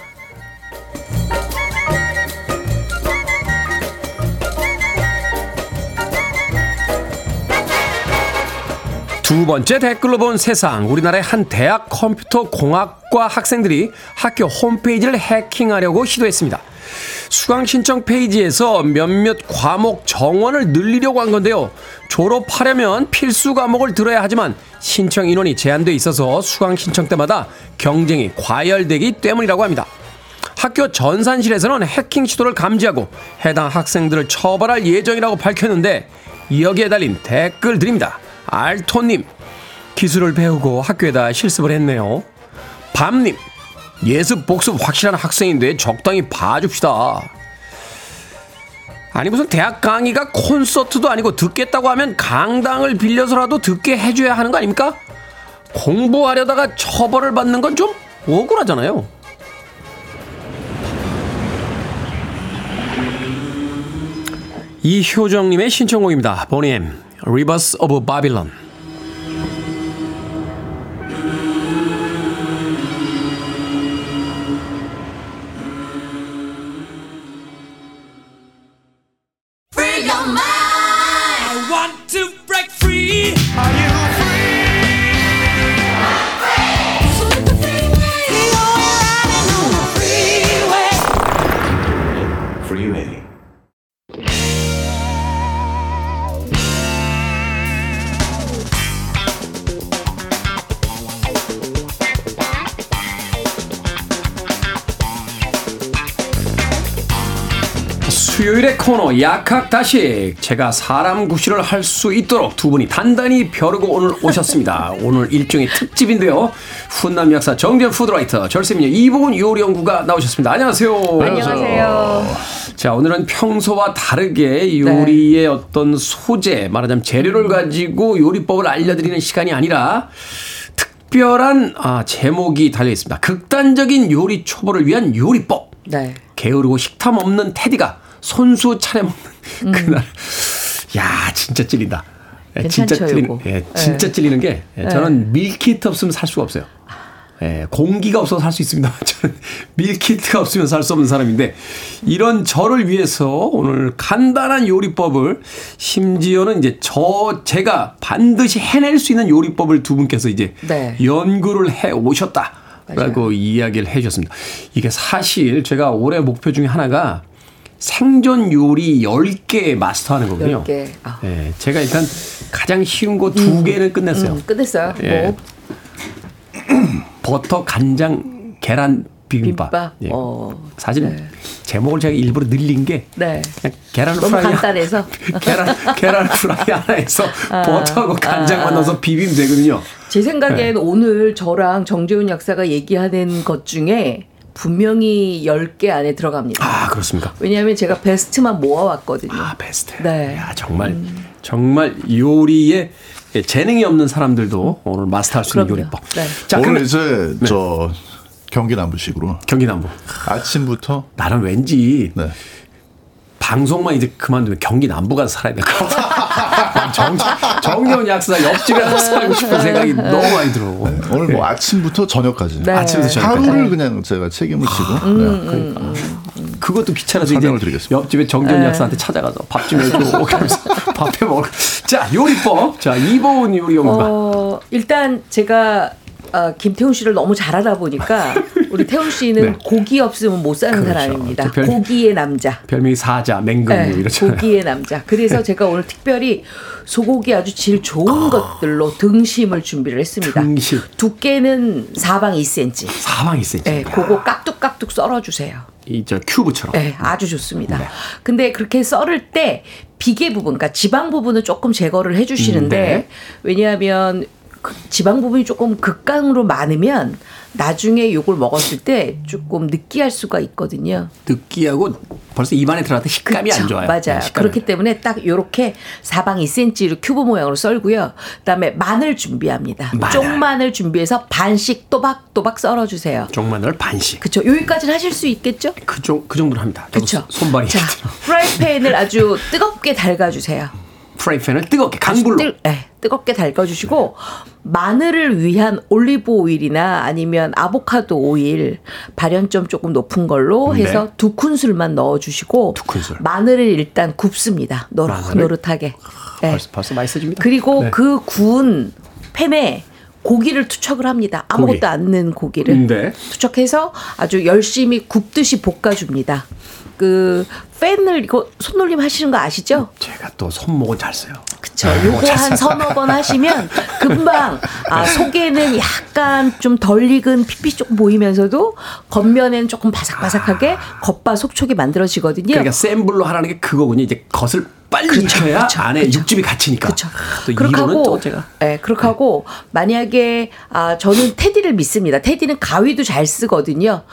두 번째 댓글로 본 세상. 우리나라의 한 대학 컴퓨터 공학과 학생들이 학교 홈페이지를 해킹하려고 시도했습니다. 수강 신청 페이지에서 몇몇 과목 정원을 늘리려고 한 건데요. 졸업하려면 필수 과목을 들어야 하지만 신청 인원이 제한돼 있어서 수강 신청 때마다 경쟁이 과열되기 때문이라고 합니다. 학교 전산실에서는 해킹 시도를 감지하고 해당 학생들을 처벌할 예정이라고 밝혔는데 여기에 달린 댓글 드립니다. 알토님, 기술을 배우고 학교에다 실습을 했네요. 밤님, 예습 복습 확실한 학생인데 적당히 봐줍시다. 아니 무슨 대학 강의가 콘서트도 아니고 듣겠다고 하면 강당을 빌려서라도 듣게 해줘야 하는 거 아닙니까? 공부하려다가 처벌을 받는 건 좀 억울하잖아요. 이효정님의 신청곡입니다. 보니엠, Rivers of Babylon. 약학다식 제가 사람 구실을 할 수 있도록 두 분이 단단히 벼르고 오늘 오셨습니다. [laughs] 오늘 일종의 특집인데요. 훈남 약사 정전 푸드라이터 절세미녀 이보은 요리 연구가 나오셨습니다. 안녕하세요. 안녕하세요. 자 오늘은 평소와 다르게 요리의 네. 어떤 소재 말하자면 재료를 가지고 요리법을 알려드리는 시간이 아니라 특별한 아, 제목이 달려 있습니다. 극단적인 요리 초보를 위한 요리법. 네. 게으르고 식탐 없는 테디가 손수 차려 먹는 음. 그날. 야, 진짜 찔린다. 예, 진짜 찔리는, 예, 진짜 네. 찔리는 게 예, 저는 네. 밀키트 없으면 살 수가 없어요. 예, 공기가 없어서 살 수 있습니다. [laughs] 저는 밀키트가 없으면 살 수 없는 사람인데 이런 저를 위해서 오늘 간단한 요리법을 심지어는 이제 저 제가 반드시 해낼 수 있는 요리법을 두 분께서 이제 네. 연구를 해 오셨다. 라고 이야기를 해 주셨습니다. 이게 사실 제가 올해 목표 중에 하나가 생존 요리 10개 마스터하는 거군요. 10개. 아. 네, 제가 일단 가장 쉬운 거 두 개는 음, 끝냈어요. 음, 끝냈어요. 예. 뭐. [clears throat] 버터, 간장, 계란 비빔밥. 비빔밥. 예. 어. 사실 네. 제목을 제가 일부러 늘린 게 네. 계란 너무 프라이 간단해서 [laughs] 계란 계란 프라이 하나에서 아. 버터하고 간장만 아. 넣어서 비비면 되거든요. 제 생각엔 네. 오늘 저랑 정재훈 약사가 얘기하는 것 중에 분명히 10개 안에 들어갑니다. 아, 그렇습니까? 왜냐하면 제가 베스트만 모아왔거든요. 아, 베스트. 네. 야, 정말, 음. 정말 요리에 재능이 없는 사람들도 오늘 마스터할 수 있는 요리법. 네. 자, 오늘 이제 네. 저 경기 남부식으로. 경기 남부. 아침부터. 나는 왠지 네. 방송만 이제 그만두면 경기 남부 가서 살아야 될 것 같아. [laughs] 정, 정겨운 약사 옆집에 가서 살고 싶은 생각이 너무 많이 들어. 네, 오늘 뭐 네. 아침부터 저녁까지. 네. 아침부터 저녁까지. 하루를 그냥 제가 책임을 지고. 음, 네. 음, 음, 음. 그것도 귀찮아서 이제 드리겠습니다. 옆집에 정겨운 네. 약사한테 찾아가서 밥 좀 해줘. [laughs] 밥해 먹을. 자, 요리법. 자, 이보은 요리 연구가. 어, 일단 제가 어, 김태훈 씨를 너무 잘 알아보니까 [laughs] 우리 태훈 씨는 네. 고기 없으면 못 사는 그렇죠. 사람입니다. 별, 고기의 남자. 별명이 사자, 맹금 네, 이렇죠. 고기의 남자. 그래서 제가 오늘 특별히 소고기 아주 질 좋은 어. 것들로 등심을 준비를 했습니다. 등심. 두께는 4방 2cm. 4방 2cm. 네, 그거 깍둑깍둑 썰어 주세요. 이저 큐브처럼. 네, 아주 좋습니다. 네. 근데 그렇게 썰을 때 비계 부분, 그러니까 지방 부분은 조금 제거를 해주시는데 음, 네. 왜냐하면 그 지방 부분이 조금 극강으로 많으면 나중에 요걸 먹었을 때 조금 느끼할 수가 있거든요. 느끼하고 벌써 입안에 들어갈 때 식감이 그쵸, 안 좋아요. 맞아요. 네, 그렇기 때문에 딱 요렇게 사방 2cm로 큐브 모양으로 썰고요. 그다음에 마늘 준비합니다. 마늘. 쪽마늘 준비해서 반씩 또박또박 썰어 주세요. 쪽마늘 반씩. 그렇죠. 여기까지는 하실 수 있겠죠? 그, 정, 그 정도로 합니다. 그렇죠. 손발이. 자, 프라이팬을 아주 뜨겁게 달궈 주세요. 프라이팬을 뜨겁게 강불로 뜨, 네, 뜨겁게 달궈주시고 마늘을 위한 올리브 오일이나 아니면 아보카도 오일 발연점 조금 높은 걸로 네. 해서 두 큰술만 넣어주시고 두 큰술. 마늘을 일단 굽습니다. 노릇노릇하게. 네. 벌써, 벌써 맛있어집니다. 그리고 네. 그 구운 팬에 고기를 투척을 합니다. 아무것도 고기. 안 넣은 고기를 네. 투척해서 아주 열심히 굽듯이 볶아줍니다. 그 팬을 이거 손놀림 하시는 거 아시죠? 제가 또 손목은 잘 써요. 그쵸. 요거 한 서너 번 하시면 [laughs] 금방 아 속에는 약간 좀 덜 익은 핏빛 조금 보이면서도 겉면에는 조금 바삭바삭하게 겉바 속촉이 만들어지거든요. 그러니까 센 불로 하라는 게 그거군요. 이제 겉을 빨리 그쵸, 익혀야 그쵸, 안에 그쵸. 육즙이 갇히니까. 그렇죠. 또 그렇게 이론은 하고, 또 제가 네, 그렇게 하고 만약에 아 저는 테디를 믿습니다. 테디는 가위도 잘 쓰거든요.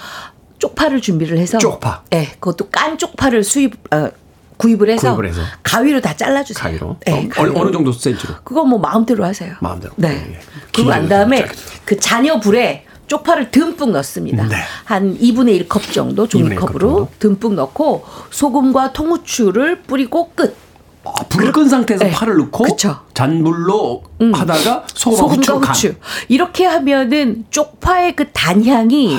쪽파를 준비를 해서 쪽파. 네, 그것도 깐 쪽파를 수입 어, 구입을 해서, 구입을 해서. 가위로 다 잘라주세요. 가위로 네, 어. 어느 정도 센치로? 그거 뭐 마음대로 하세요. 마음대로. 네. 예. 그리고 난 다음에 짧게. 그 잔여 불에 쪽파를 듬뿍 넣습니다. 네. 한 2분의 1컵 정도 2분의 1컵 종이컵으로. 듬뿍 넣고 소금과 통후추를 뿌리고 끝. 아, 불을 끈 상태에서 네. 파를 넣고 그쵸. 잔불로 하다가 소금 소금과 후추, 간. 후추. 이렇게 하면은 쪽파의 그 단향이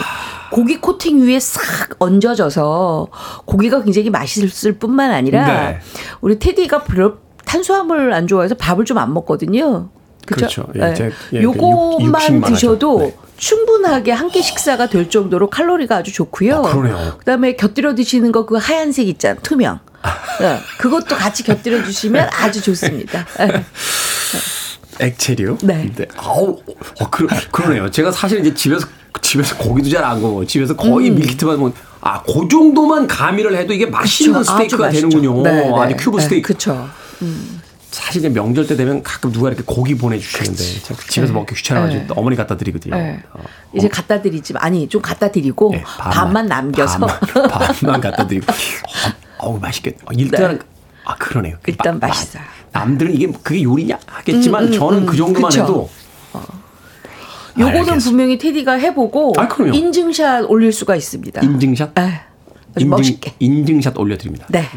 고기 코팅 위에 싹 얹어져서 고기가 굉장히 맛있을 뿐만 아니라 네. 우리 테디가 별로 탄수화물 안 좋아해서 밥을 좀 안 먹거든요. 그죠? 그렇죠. 예, 제- 예, 요것만 드셔도. 네. 충분하게 한 끼 식사가 될 정도로 칼로리가 아주 좋고요. 아, 그러네요. 그다음에 곁들여 드시는 거 그 하얀색 있잖아 투명. [laughs] 네, 그것도 같이 곁들여 주시면 아주 좋습니다. [laughs] 네. 액체류. 네. 아우, 어, 그, 그러네요. 제가 사실 이제 집에서 집에서 고기도 잘안 구워. 집에서 거의 밀키트만 먹. 아, 그 정도만 가미를 해도 이게 맛있는 그쵸. 스테이크가 아주 맛있죠. 되는군요. 네, 네. 아주 큐브 네, 스테이크. 그쵸. 사실 이제 명절 때 되면 가끔 누가 이렇게 고기 보내주시는데 제가 집에서 먹기 귀찮아가지고 네. 어머니 갖다 드리거든요. 네. 어, 이제 갖다 드리지 아니 좀 갖다 드리고 네, 반만, 남겨서 반만, 반만 갖다 드리고 어, 어우 맛있겠다. 어, 일단 네. 아 그러네요. 그 일단 마- 맛있어요. 남들은 이게 그게 요리냐 하겠지만 음, 음, 저는 음. 그 정도만 그쵸. 해도 요거는 알겠습니다. 분명히 테디가 해보고 아. 인증샷 올릴 수가 있습니다. 인증샷 네. 멋있게. 인증샷 올려드립니다. 네.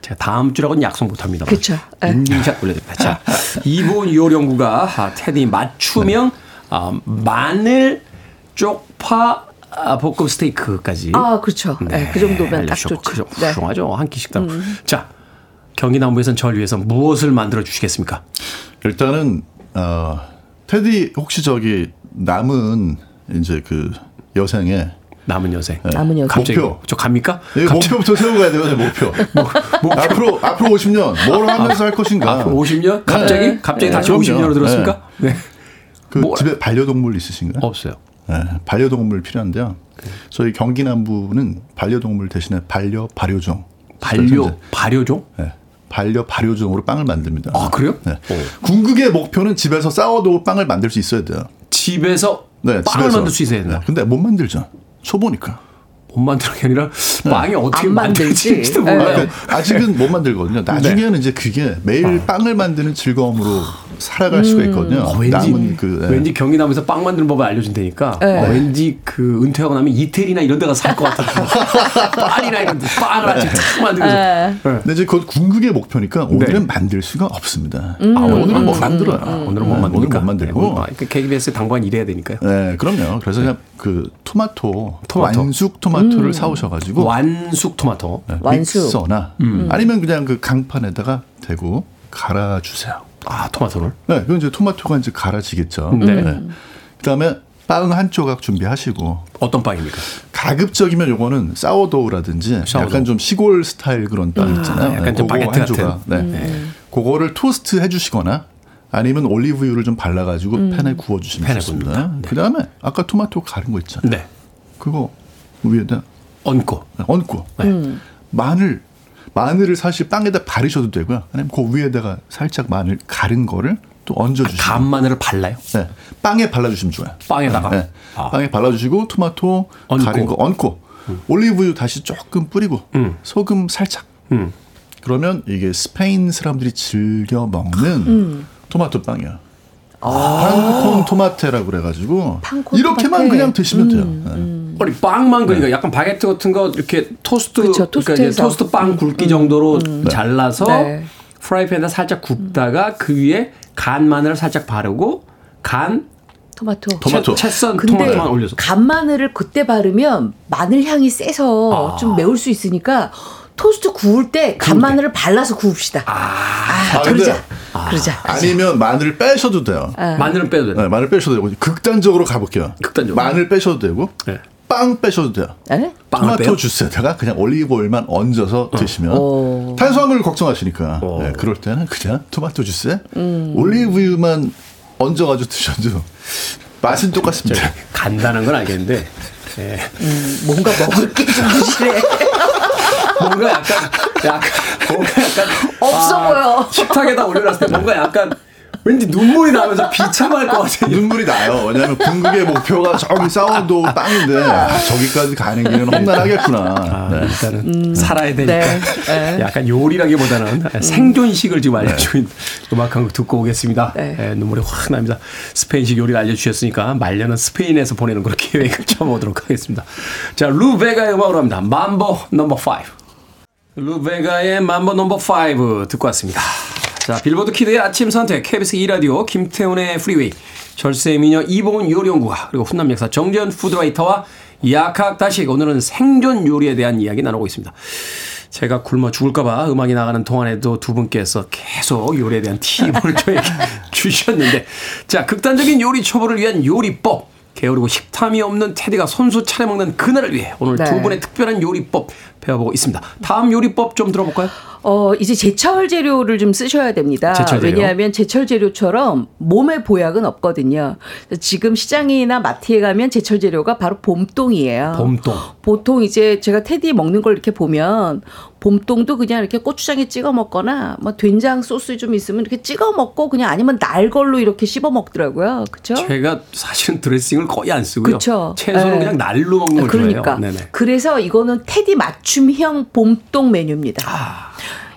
제가 다음 주라고는 약속 못합니다. 그쵸. 네. 인증샷 올려드립니다. 자, [laughs] 이분 요령구가 아, 테디 맞춤형 아, 마늘 쪽파 아, 볶음 스테이크까지. 아 그렇죠. 네, 그 정도면 딱 알려주셨고, 좋죠. 그 네. 훌륭하죠. 한끼 식당. 음. 자, 경기남부에서는 저를 위해서 무엇을 만들어 주시겠습니까? 일단은 어, 테디 혹시 저기 남은 이제 그 여생에 남은 여생. 남은 여생. 갑자기 목표. 저 갑니까? 예, 갑자기 목표부터 세우고 가야 돼요, [laughs] 목표. 앞으로 앞으로 50년 뭘 하면서 할 것인가? 앞으로 50년? 갑자기? 네. 갑자기 네, 다시 그럼요. 50년으로 들었습니까? 네. 그 뭐- 집에 반려동물 있으신가요? 없어요. 네, 반려동물 필요한데요. 저희 경기 남부는 반려동물 대신에 반려 발효종. 반려 발효종? 네, 반려 발효종으로 빵을 만듭니다. 아, 그래요? 네. 궁극의 목표는 집에서 싸워도 빵을 만들 수 있어야 돼요. 집에서 네, 빵을 집에서. 만들 수 있어야 된다. 네, 근데 못 만들죠. 초보니까. 못 만드는 게 아니라 빵이 어떻게 안 만들지. 만들지도 네. 몰라요. 아, 아직은 못 만들거든요. 나중에는 이제 그게 매일 빵을 만드는 즐거움으로 살아갈 수가 있거든요. 어, 왠지 남은 그 네. 왠지 경기남에서 빵 만드는 법을 알려준다니까 네. 어, 왠지 그 은퇴하고 나면 이태리나 이런 데 가서 살 것 같아. 파리나 [laughs] 이런 데 빵을 아침 탁 만들면서 네. 근데 이제 그 궁극의 목표니까 오늘은 만들 수가 없습니다. 음. 아, 오늘은 못 만들어요. 오늘은 못 네, 만드니까. 오늘 못 만들고. 아, 그 KBS 당분간 일해야 되니까요. 네, 그럼요. 그래서 그냥 그 토마토, 토마토. 완숙 토마토를 사오셔가지고 완숙 토마토. 네, 완숙. 믹서나 아니면 그냥 그 강판에다가 대고 갈아주세요. 아 토마토를. 네, 그럼 이제 토마토가 이제 갈아지겠죠. 네. 그다음에 빵 한 조각 준비하시고 어떤 빵입니까? 가급적이면 요거는 사워도우라든지 사워도우. 약간 좀 시골 스타일 그런 빵 있잖아요. 약간 네, 좀 바게트 한 조각. 같은. 네. 그거를 토스트 해주시거나 아니면 올리브유를 좀 발라가지고 팬에 구워주시면 팬에 좋습니다. 네. 그 다음에 아까 토마토 가른 거 있잖아요. 네. 그거 위에다 얹고. 얹고 네. 마늘 마늘을 사실 빵에다 바르셔도 되고요. 아니면 그 위에다가 살짝 마늘 가른 거를 또 얹어주시고 간 마늘을 발라요? 네. 빵에 발라주시면 좋아요. 빵에다가? 네. 아. 빵에 발라주시고 토마토 얹고. 갈은 거 얹고 올리브유 다시 조금 뿌리고 음. 소금 살짝. 음. 그러면 이게 스페인 사람들이 즐겨 먹는 음. 토마토 빵이야. pan con tomate라고 그래가지고 pan con 이렇게만 tomate. 그냥 드시면 돼요. 음, 네. 아니 빵만 그러니까 약간 바게트 같은 거 이렇게 토스트 그쵸, 그러니까. 토스트 빵 굵기 정도로 잘라서 네. 프라이팬에다 살짝 굽다가 그 위에 간 마늘을 살짝 바르고 간 토마토. 토마토. 채, 썬 토마토만 올려서 간 마늘을 그때 바르면 마늘 향이 세서 아. 좀 매울 수 있으니까 토스트 구울 때 간마늘을 발라서 구웁시다. 아, 아, 그러자. 근데- 그러자. 아니면 마늘을 빼셔도 돼요. 마늘은 빼도 돼. 네, 마늘 빼셔도 되고 극단적으로 가볼게요. 극단적으로. 마늘 빼셔도 되고 네. 빵 빼셔도 돼요. 에? 토마토 주스에다가 그냥 올리브 오일만 얹어서 드시면 오. 탄수화물 걱정하시니까 네, 그럴 때는 그냥 토마토 주스에 올리브유만 얹어가지고 드셔도 맛은 똑같습니다. 간단한 건 알겠는데 예. 음, 뭔가 먹을 게 좀 부실해. [laughs] 뭔가 약간 약간 뭔가 약간 없어 보여. 식탁에다 올려놨을 때 뭔가 약간 왠지 눈물이 나면서 비참할 것 같아요. 눈물이 나요. 왜냐하면 궁극의 목표가 저기 사워도 빵인데 저기까지 가는 길은 험난하겠구나. 아, 네. 일단은 살아야 되니까 네. 네. 약간 요리라기보다는 생존식을 지금 알려주고 있는 음악 한 곡 듣고 오겠습니다. 네. 예, 눈물이 확 납니다. 스페인식 요리를 알려주셨으니까 말년은 스페인에서 보내는 그런 [laughs] 계획을 쳐보도록 하겠습니다. 자, 루 베가의 음악으로 합니다. Mambo Number 5. 루 베가의 Mambo Number 5 듣고 왔습니다. 자, 빌보드 키드의 아침 선택, KBS 2라디오, 김태훈의 프리웨이, 절세 미녀 이봉은 요리연구가, 그리고 훈남 역사 정재현 푸드라이터와 약학다식, 오늘은 생존 요리에 대한 이야기 나누고 있습니다. 제가 굶어 죽을까봐 음악이 나가는 동안에도 두 분께서 계속 요리에 대한 팁을 [laughs] 저에게 주셨는데, 자, 극단적인 요리 초보를 위한 요리법, 게으르고 식탐이 없는 테디가 손수 차려 먹는 그날을 위해 오늘 네. 두 분의 특별한 요리법 배워보고 있습니다. 다음 요리법 좀 들어볼까요? 어, 이제 제철 재료를 좀 쓰셔야 됩니다. 제철 재료. 왜냐하면 제철 재료처럼 몸에 보약은 없거든요. 지금 시장이나 마트에 가면 제철 재료가 바로 봄동이에요. 봄동. 보통 이제 제가 테디 먹는 걸 이렇게 보면 봄동도 그냥 이렇게 고추장에 찍어 먹거나 뭐 된장 소스 좀 있으면 이렇게 찍어 먹고 그냥 아니면 날 걸로 이렇게 씹어 먹더라고요. 그렇죠? 제가 사실은 드레싱을 거의 안 쓰고요. 그쵸. 채소는 네. 그냥 날로 먹는 걸 그러니까. 그래서 이거는 테디 맞 춤형 봄동 메뉴입니다. 아.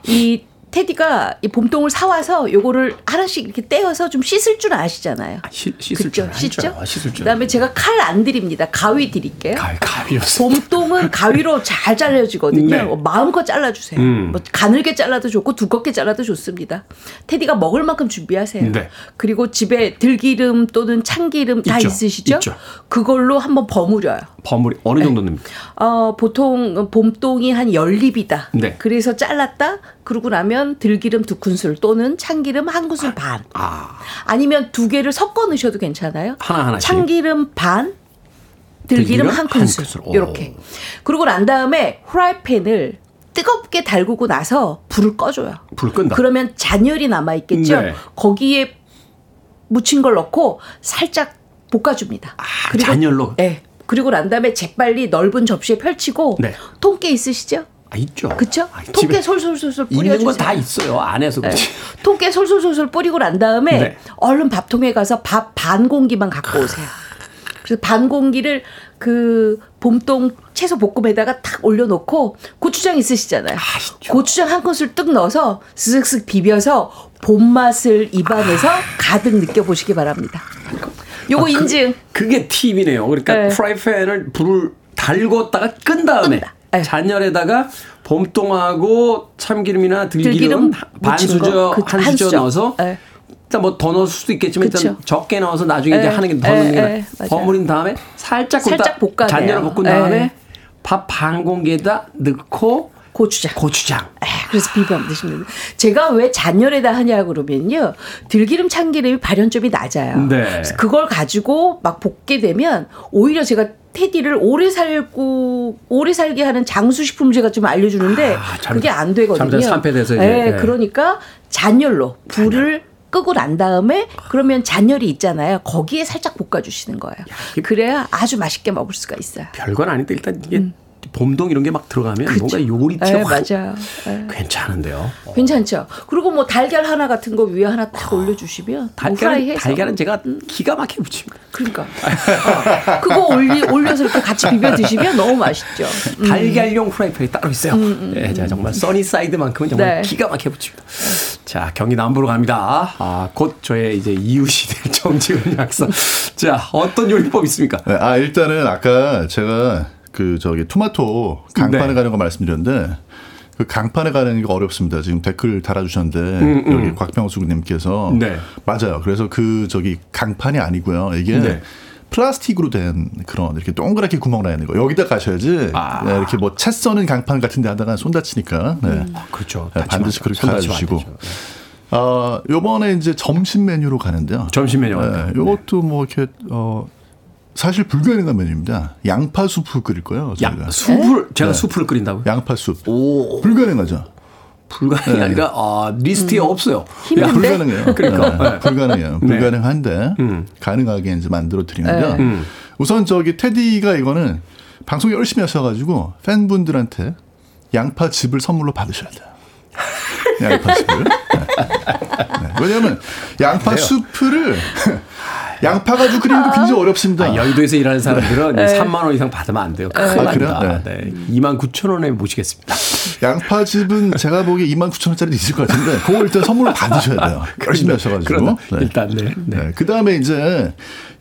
이 테디가 이 봄동을 사와서 요거를 하나씩 이렇게 떼어서 좀 씻을 줄 아시잖아요. 시, 씻을 그죠? 줄. 씻죠? 아, 씻을 줄 그다음에 제가 칼 안 드립니다. 가위 드릴게요. 가위, 가위였어. 봄동은 [laughs] 가위로 잘 잘라지거든요. 네. 뭐 마음껏 잘라주세요. 음. 뭐 가늘게 잘라도 좋고 두껍게 잘라도 좋습니다. 테디가 먹을 만큼 준비하세요. 네. 그리고 집에 들기름 또는 참기름 다 있죠. 있으시죠? 있죠. 그걸로 한번 버무려요. 버무리 어느 정도 됩니까? 어, 보통 봄동이 한 열립이다. 네. 그래서 잘랐다. 그러고 나면 들기름 두 큰술 또는 참기름 한 큰술 반. 아, 아니면 두 개를 섞어 넣으셔도 괜찮아요. 하나하나씩? 참기름 반, 들기름, 들기름 한한 큰술. 이렇게. 그러고 난 다음에 후라이팬을 뜨겁게 달구고 나서 불을 꺼줘요. 불 끈다. 그러면 잔열이 남아 있겠죠. 네. 거기에 묻힌 걸 넣고 살짝 볶아줍니다. 아, 잔열로? 네. 그리고 난 다음에 재빨리 넓은 접시에 펼치고 네. 통깨 있으시죠? 아, 있죠. 그쵸? 아, 통깨 솔솔솔솔 있는 뿌려주세요. 건다 있어요. 안에서 네. 통깨 솔솔솔솔 뿌리고 난 다음에 네. 얼른 밥통에 가서 밥 반 공기만 갖고 오세요. 그래서 반 공기를 그 봄동 채소 볶음에다가 탁 올려놓고 고추장 있으시잖아요. 아. 고추장 한 큰술 뚝 넣어서 쓱쓱 비벼서 봄 맛을 입안에서 가득 느껴보시기 바랍니다. 요거 아, 그- 인증. 그 게 팁이네요. 그러니까 네. 프라이팬을 불을 달궜다가 끈 다음에 끈다. 네. 잔열에다가 봄동하고 참기름이나 들기름, 들기름 반 수저 거. 그한한 수저. 넣어서 네. 일단 뭐 더 넣을 수도 있겠지만 일단 그쵸. 적게 넣어서 나중에 이제 에, 하는 게더 에, 넣는 게 에, 나아요. 맞아요. 버무린 다음에 살짝 살짝 볶아내요. 잔열을 볶은 에. 다음에 밥 반 공기에다 넣고 고추장. 고추장. 에, 그래서 비벼 드시면 돼요. 제가 왜 잔열에다 하냐 그러면요. 들기름 참기름이 발연점이 낮아요. 네. 그걸 가지고 막 볶게 되면 오히려 제가 테디를 오래 살고 오래 살게 하는 장수 식품제가 좀 알려주는데 아, 잘못- 그게 안 되거든요. 산패돼서 이제, 예, 예. 그러니까 잔열로 불을 끄고 난 다음에 그러면 잔열이 있잖아요. 거기에 살짝 볶아주시는 거예요. 이게- 그래야 아주 맛있게 먹을 수가 있어요. 별건 아닌데 일단 이게 봄동 이런 게 막 들어가면 뭔가 요리 예, 티확 맞아요. 예. 괜찮은데요. 어. 괜찮죠. 그리고 뭐 달걀 하나 같은 거 위에 하나 딱 올려주시면 뭐 달걀은, 제가 기가 막히게 붙입니다. 그러니까 [laughs] 어, 그거 올리 올려서 이렇게 같이 비벼 드시면 너무 맛있죠. 음. 달걀용 프라이팬이 따로 있어요. 네, 제가 정말 써니사이드만큼은 정말 네. 기가 막히게 붙입니다. 자, 경기 남부로 갑니다. 아, 곧 저의 이제 이웃이 될 정지훈 약사. 자, 어떤 요리법 있습니까? 네, 아 일단은 아까 제가 그 저기 토마토 강판에 네. 가는 거 말씀드렸는데 그 강판에 가는 게 어렵습니다. 지금 댓글 달아주셨는데 여기 곽병수님께서 음, 네. 맞아요. 그래서 그 저기 강판이 아니고요. 이게 네. 플라스틱으로 된 그런 이렇게 동그랗게 구멍 나 있는 거 여기다 가셔야지 아. 네, 이렇게 뭐 채 써는 강판 같은데 하다가 손 다치니까 네. 그렇죠. 네, 반드시 그렇게 되죠. 네. 어, 요번에 이제 점심 메뉴로 가는데요. 점심 메뉴가 네, 요것도 뭐 이렇게 어 사실 불가능한 메뉴입니다. 양파 수프 끓일 거예요. 양파 수프를 제가 네. 수프를 끓인다고요? 양파 수프. 오. 불가능하죠. 불가능이 네. 아니라 아, 리스트에 음. 없어요. 힘든데? 불가능해요. [laughs] 그러니까 네. 불가능해요. 네. 불가능한데 음. 가능하게 이제 만들어 드리는데 네. 음. 우선 저기 테디가 이거는 방송에 열심히 하셔가지고 팬분들한테 양파 즙을 선물로 받으셔야 돼요. [laughs] 양파 즙을. 네. 네. 왜냐하면 양파. 수프를 [laughs] 양파 가지고 거 굉장히 어렵습니다. 아, 여의도에서 일하는 사람들은 네. 3만 원 이상 받으면 안 돼요. 큰일 아, 납니다. 네. 네. 2만 9천 원에 모시겠습니다. 양파즙은 제가 보기에 2만 9천 원짜리 있을 것 같은데 [laughs] 그거 일단 선물로 받으셔야 돼요. 아, 열심히 하셔가지고. 네. 일단 네. 네. 네. 그 다음에 이제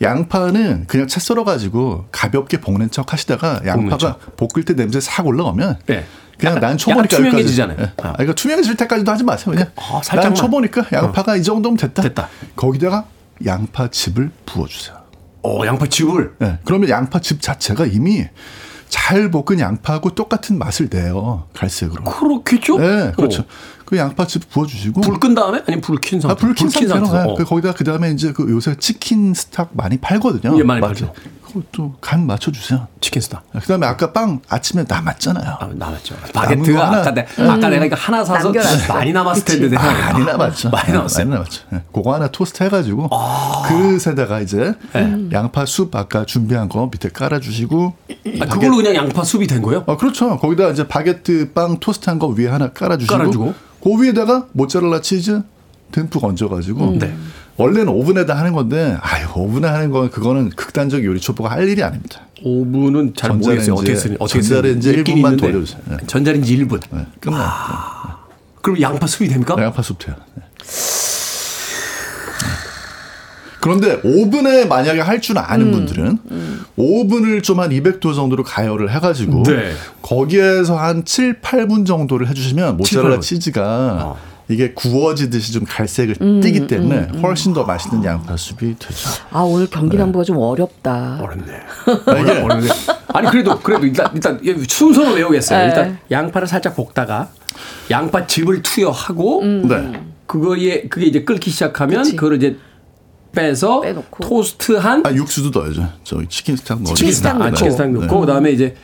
양파는 그냥 채 썰어가지고 가볍게 볶는 척 하시다가 양파가 볶을 때 냄새 싹 올라오면 네. 그냥 난 초보니까 투명해지잖아요. 네. 아, 그러니까 투명해질 때까지도 하지 마세요. 그냥 아, 난 초보니까 양파가 어. 이 정도면 됐다. 됐다. 거기다가 양파즙을 부어주세요. 어, 양파즙을? 네. 그러면 양파즙 자체가 이미 잘 볶은 양파하고 똑같은 맛을 내요. 갈색으로. 그렇겠죠? 네, 그렇죠. 어. 그 양파즙 부어주시고. 불 끈 다음에? 아니, 불킨 상태. 아, 불킨 상태로. 네. 그 거기다 그 다음에 이제 그 요새 치킨 스탁 많이 팔거든요. 예, 많이 팔죠. 그것도 간 맞춰주세요. chicken stock. 그다음에 아까 빵 아침에 남았잖아요. 아, 남았죠. 바게트가 아까, 내, 음. 아까 내가 이거 하나 사서 남겨놨어. 많이 남았을 텐데 내가 아, 많이 남았죠. [laughs] 많이 남았어요. 많이 남았죠. 네. 그거 하나 토스트 해가지고 아. 그새다가 이제 네. 양파 수프 아까 준비한 거 밑에 깔아주시고 아, 그걸로 그냥 양파 수프가 된 거예요? 아, 그렇죠. 거기다 이제 바게트 빵 토스트한 거 위에 하나 깔아주시고, 깔아주고. 그 위에다가 모짜렐라 치즈 듬뿍 얹어가지고 음. 네. 원래는 오븐에다 하는 건데 아유 오븐에 하는 건 그거는 극단적 요리 초보가 할 일이 아닙니다. 오븐은 잘 모르겠어요. 어떻게 쓰는 어떻게 전자레인지 1분만 돌려주세요. 네. 전자레인지 1분. 네, 끝나. 아, 네. 그럼 양파 숲이 됩니까? 네, 양파 숲 돼요. 네. 그런데 오븐에 만약에 할 줄 아는 음, 분들은 음. 오븐을 좀 한 200도 정도로 가열을 해가지고 네. 거기에서 한 7, 8분 정도를 해주시면 모짜렐라 치즈가 어. 이게 구워지듯이 좀 갈색을 음, 띠기 때문에 음, 음. 훨씬 더 맛있는 양파 수프가 되죠. 아 오늘 경기 남부가 네. 좀 어렵다. 어렵네. 아, 어렵네. 아니 그래도 그래도 일단 일단 순서로 외우겠어요. 네. 일단 양파를 살짝 볶다가 양파 즙을 투여하고 음. 네. 그거에 그게 이제 끓기 시작하면 그치. 그걸 이제 빼서 빼놓고. 토스트한 아 육수도 넣어야죠. 저기 chicken stock 넣어. chicken stock 아, chicken stock 넣고 네. 그다음에 이제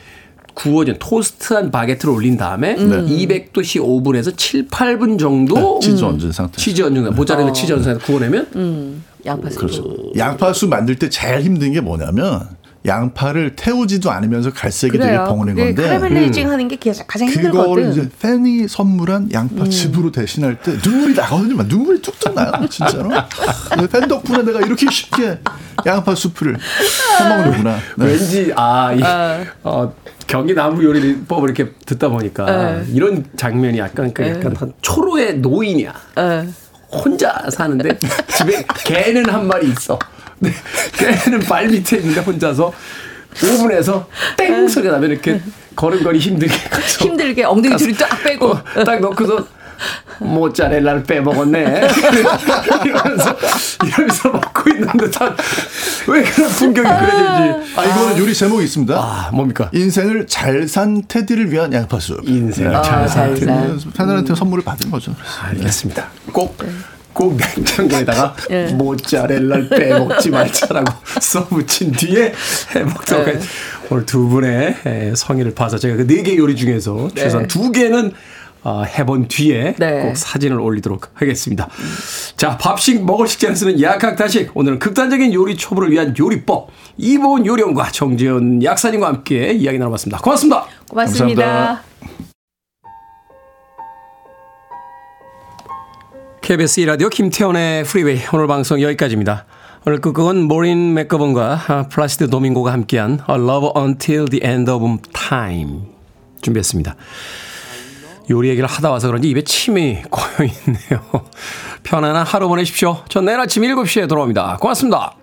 구워진 토스트한 바게트를 올린 다음에 음. 200도씨 오븐에서 7, 8분 정도 네, 치즈 얹은 상태. 치즈 얹은 모짜렐라 어. 치즈 얹은 상태 구워내면 음. 양파 수프. 그렇죠. 양파수 만들 때 제일 힘든 게 뭐냐면 양파를 태우지도 않으면서 갈색이 그래요. 되게 벙어낸 건데 카라멜라이징 음. 하는 게 가장 힘들거든. 그거를 이제 팬이 선물한 양파 즙으로 음. 대신할 때 눈물이 나거든요. 막 눈물이 뚝뚝 나요. 진짜로. 팬 덕분에 내가 이렇게 쉽게 양파 수프를 해먹는구나. [laughs] 네. 왠지 아, 이, 어. 어, 경기 나무 요리법을 이렇게 듣다 보니까 에. 이런 장면이 약간 그 약간 초로의 노인이야. 에. 혼자 사는데 집에 [laughs] 개는 한 마리 있어. 네, [laughs] 개는 발 밑에 있는데 혼자서 5분에서 땡 소리 나면 이렇게 걸음걸이 힘들게 힘들게 엉덩이 줄이 쫙 빼고 어, 딱 놓고서 모짜렐라를 빼먹었네. [laughs] 이러면서, 이러면서 먹고 있는 듯한, 왜 그런 풍경이 그려질지. 아, 이거는 요리 제목이 있습니다. 아, 뭡니까? 인생을 잘 산 테디를 위한 양파수. 인생을 네. 잘산 테디. 팬들한테 음. 선물을 받은 거죠. 알겠습니다. 꼭. 꼭 냉장고에다가 네. [laughs] 모짜렐라를 빼먹지 [laughs] 말자라고 써붙인 뒤에 해먹도록 네. 오늘 두 분의 성의를 봐서 제가 그 네 개 요리 중에서 최소한 네. 두 개는 어, 해본 뒤에 네. 꼭 사진을 올리도록 하겠습니다. 자, 밥식 먹을 식재를 쓰는 약학다식. 오늘은 극단적인 요리 초보를 위한 요리법. 이보은 요리원과 정재현 약사님과 함께 이야기 나눠봤습니다. 고맙습니다. 고맙습니다. 감사합니다. KBS 2라디오 김태훈의 프리웨이 오늘 방송 여기까지입니다. 오늘 끝곡은 모린 맥거번과 플라시드 도밍고가 함께한 A Love Until the End of Time 준비했습니다. 요리 얘기를 하다 와서 그런지 입에 침이 고여 있네요. [laughs] 편안한 하루 보내십시오. 전 내일 아침 7시에 돌아옵니다. 고맙습니다.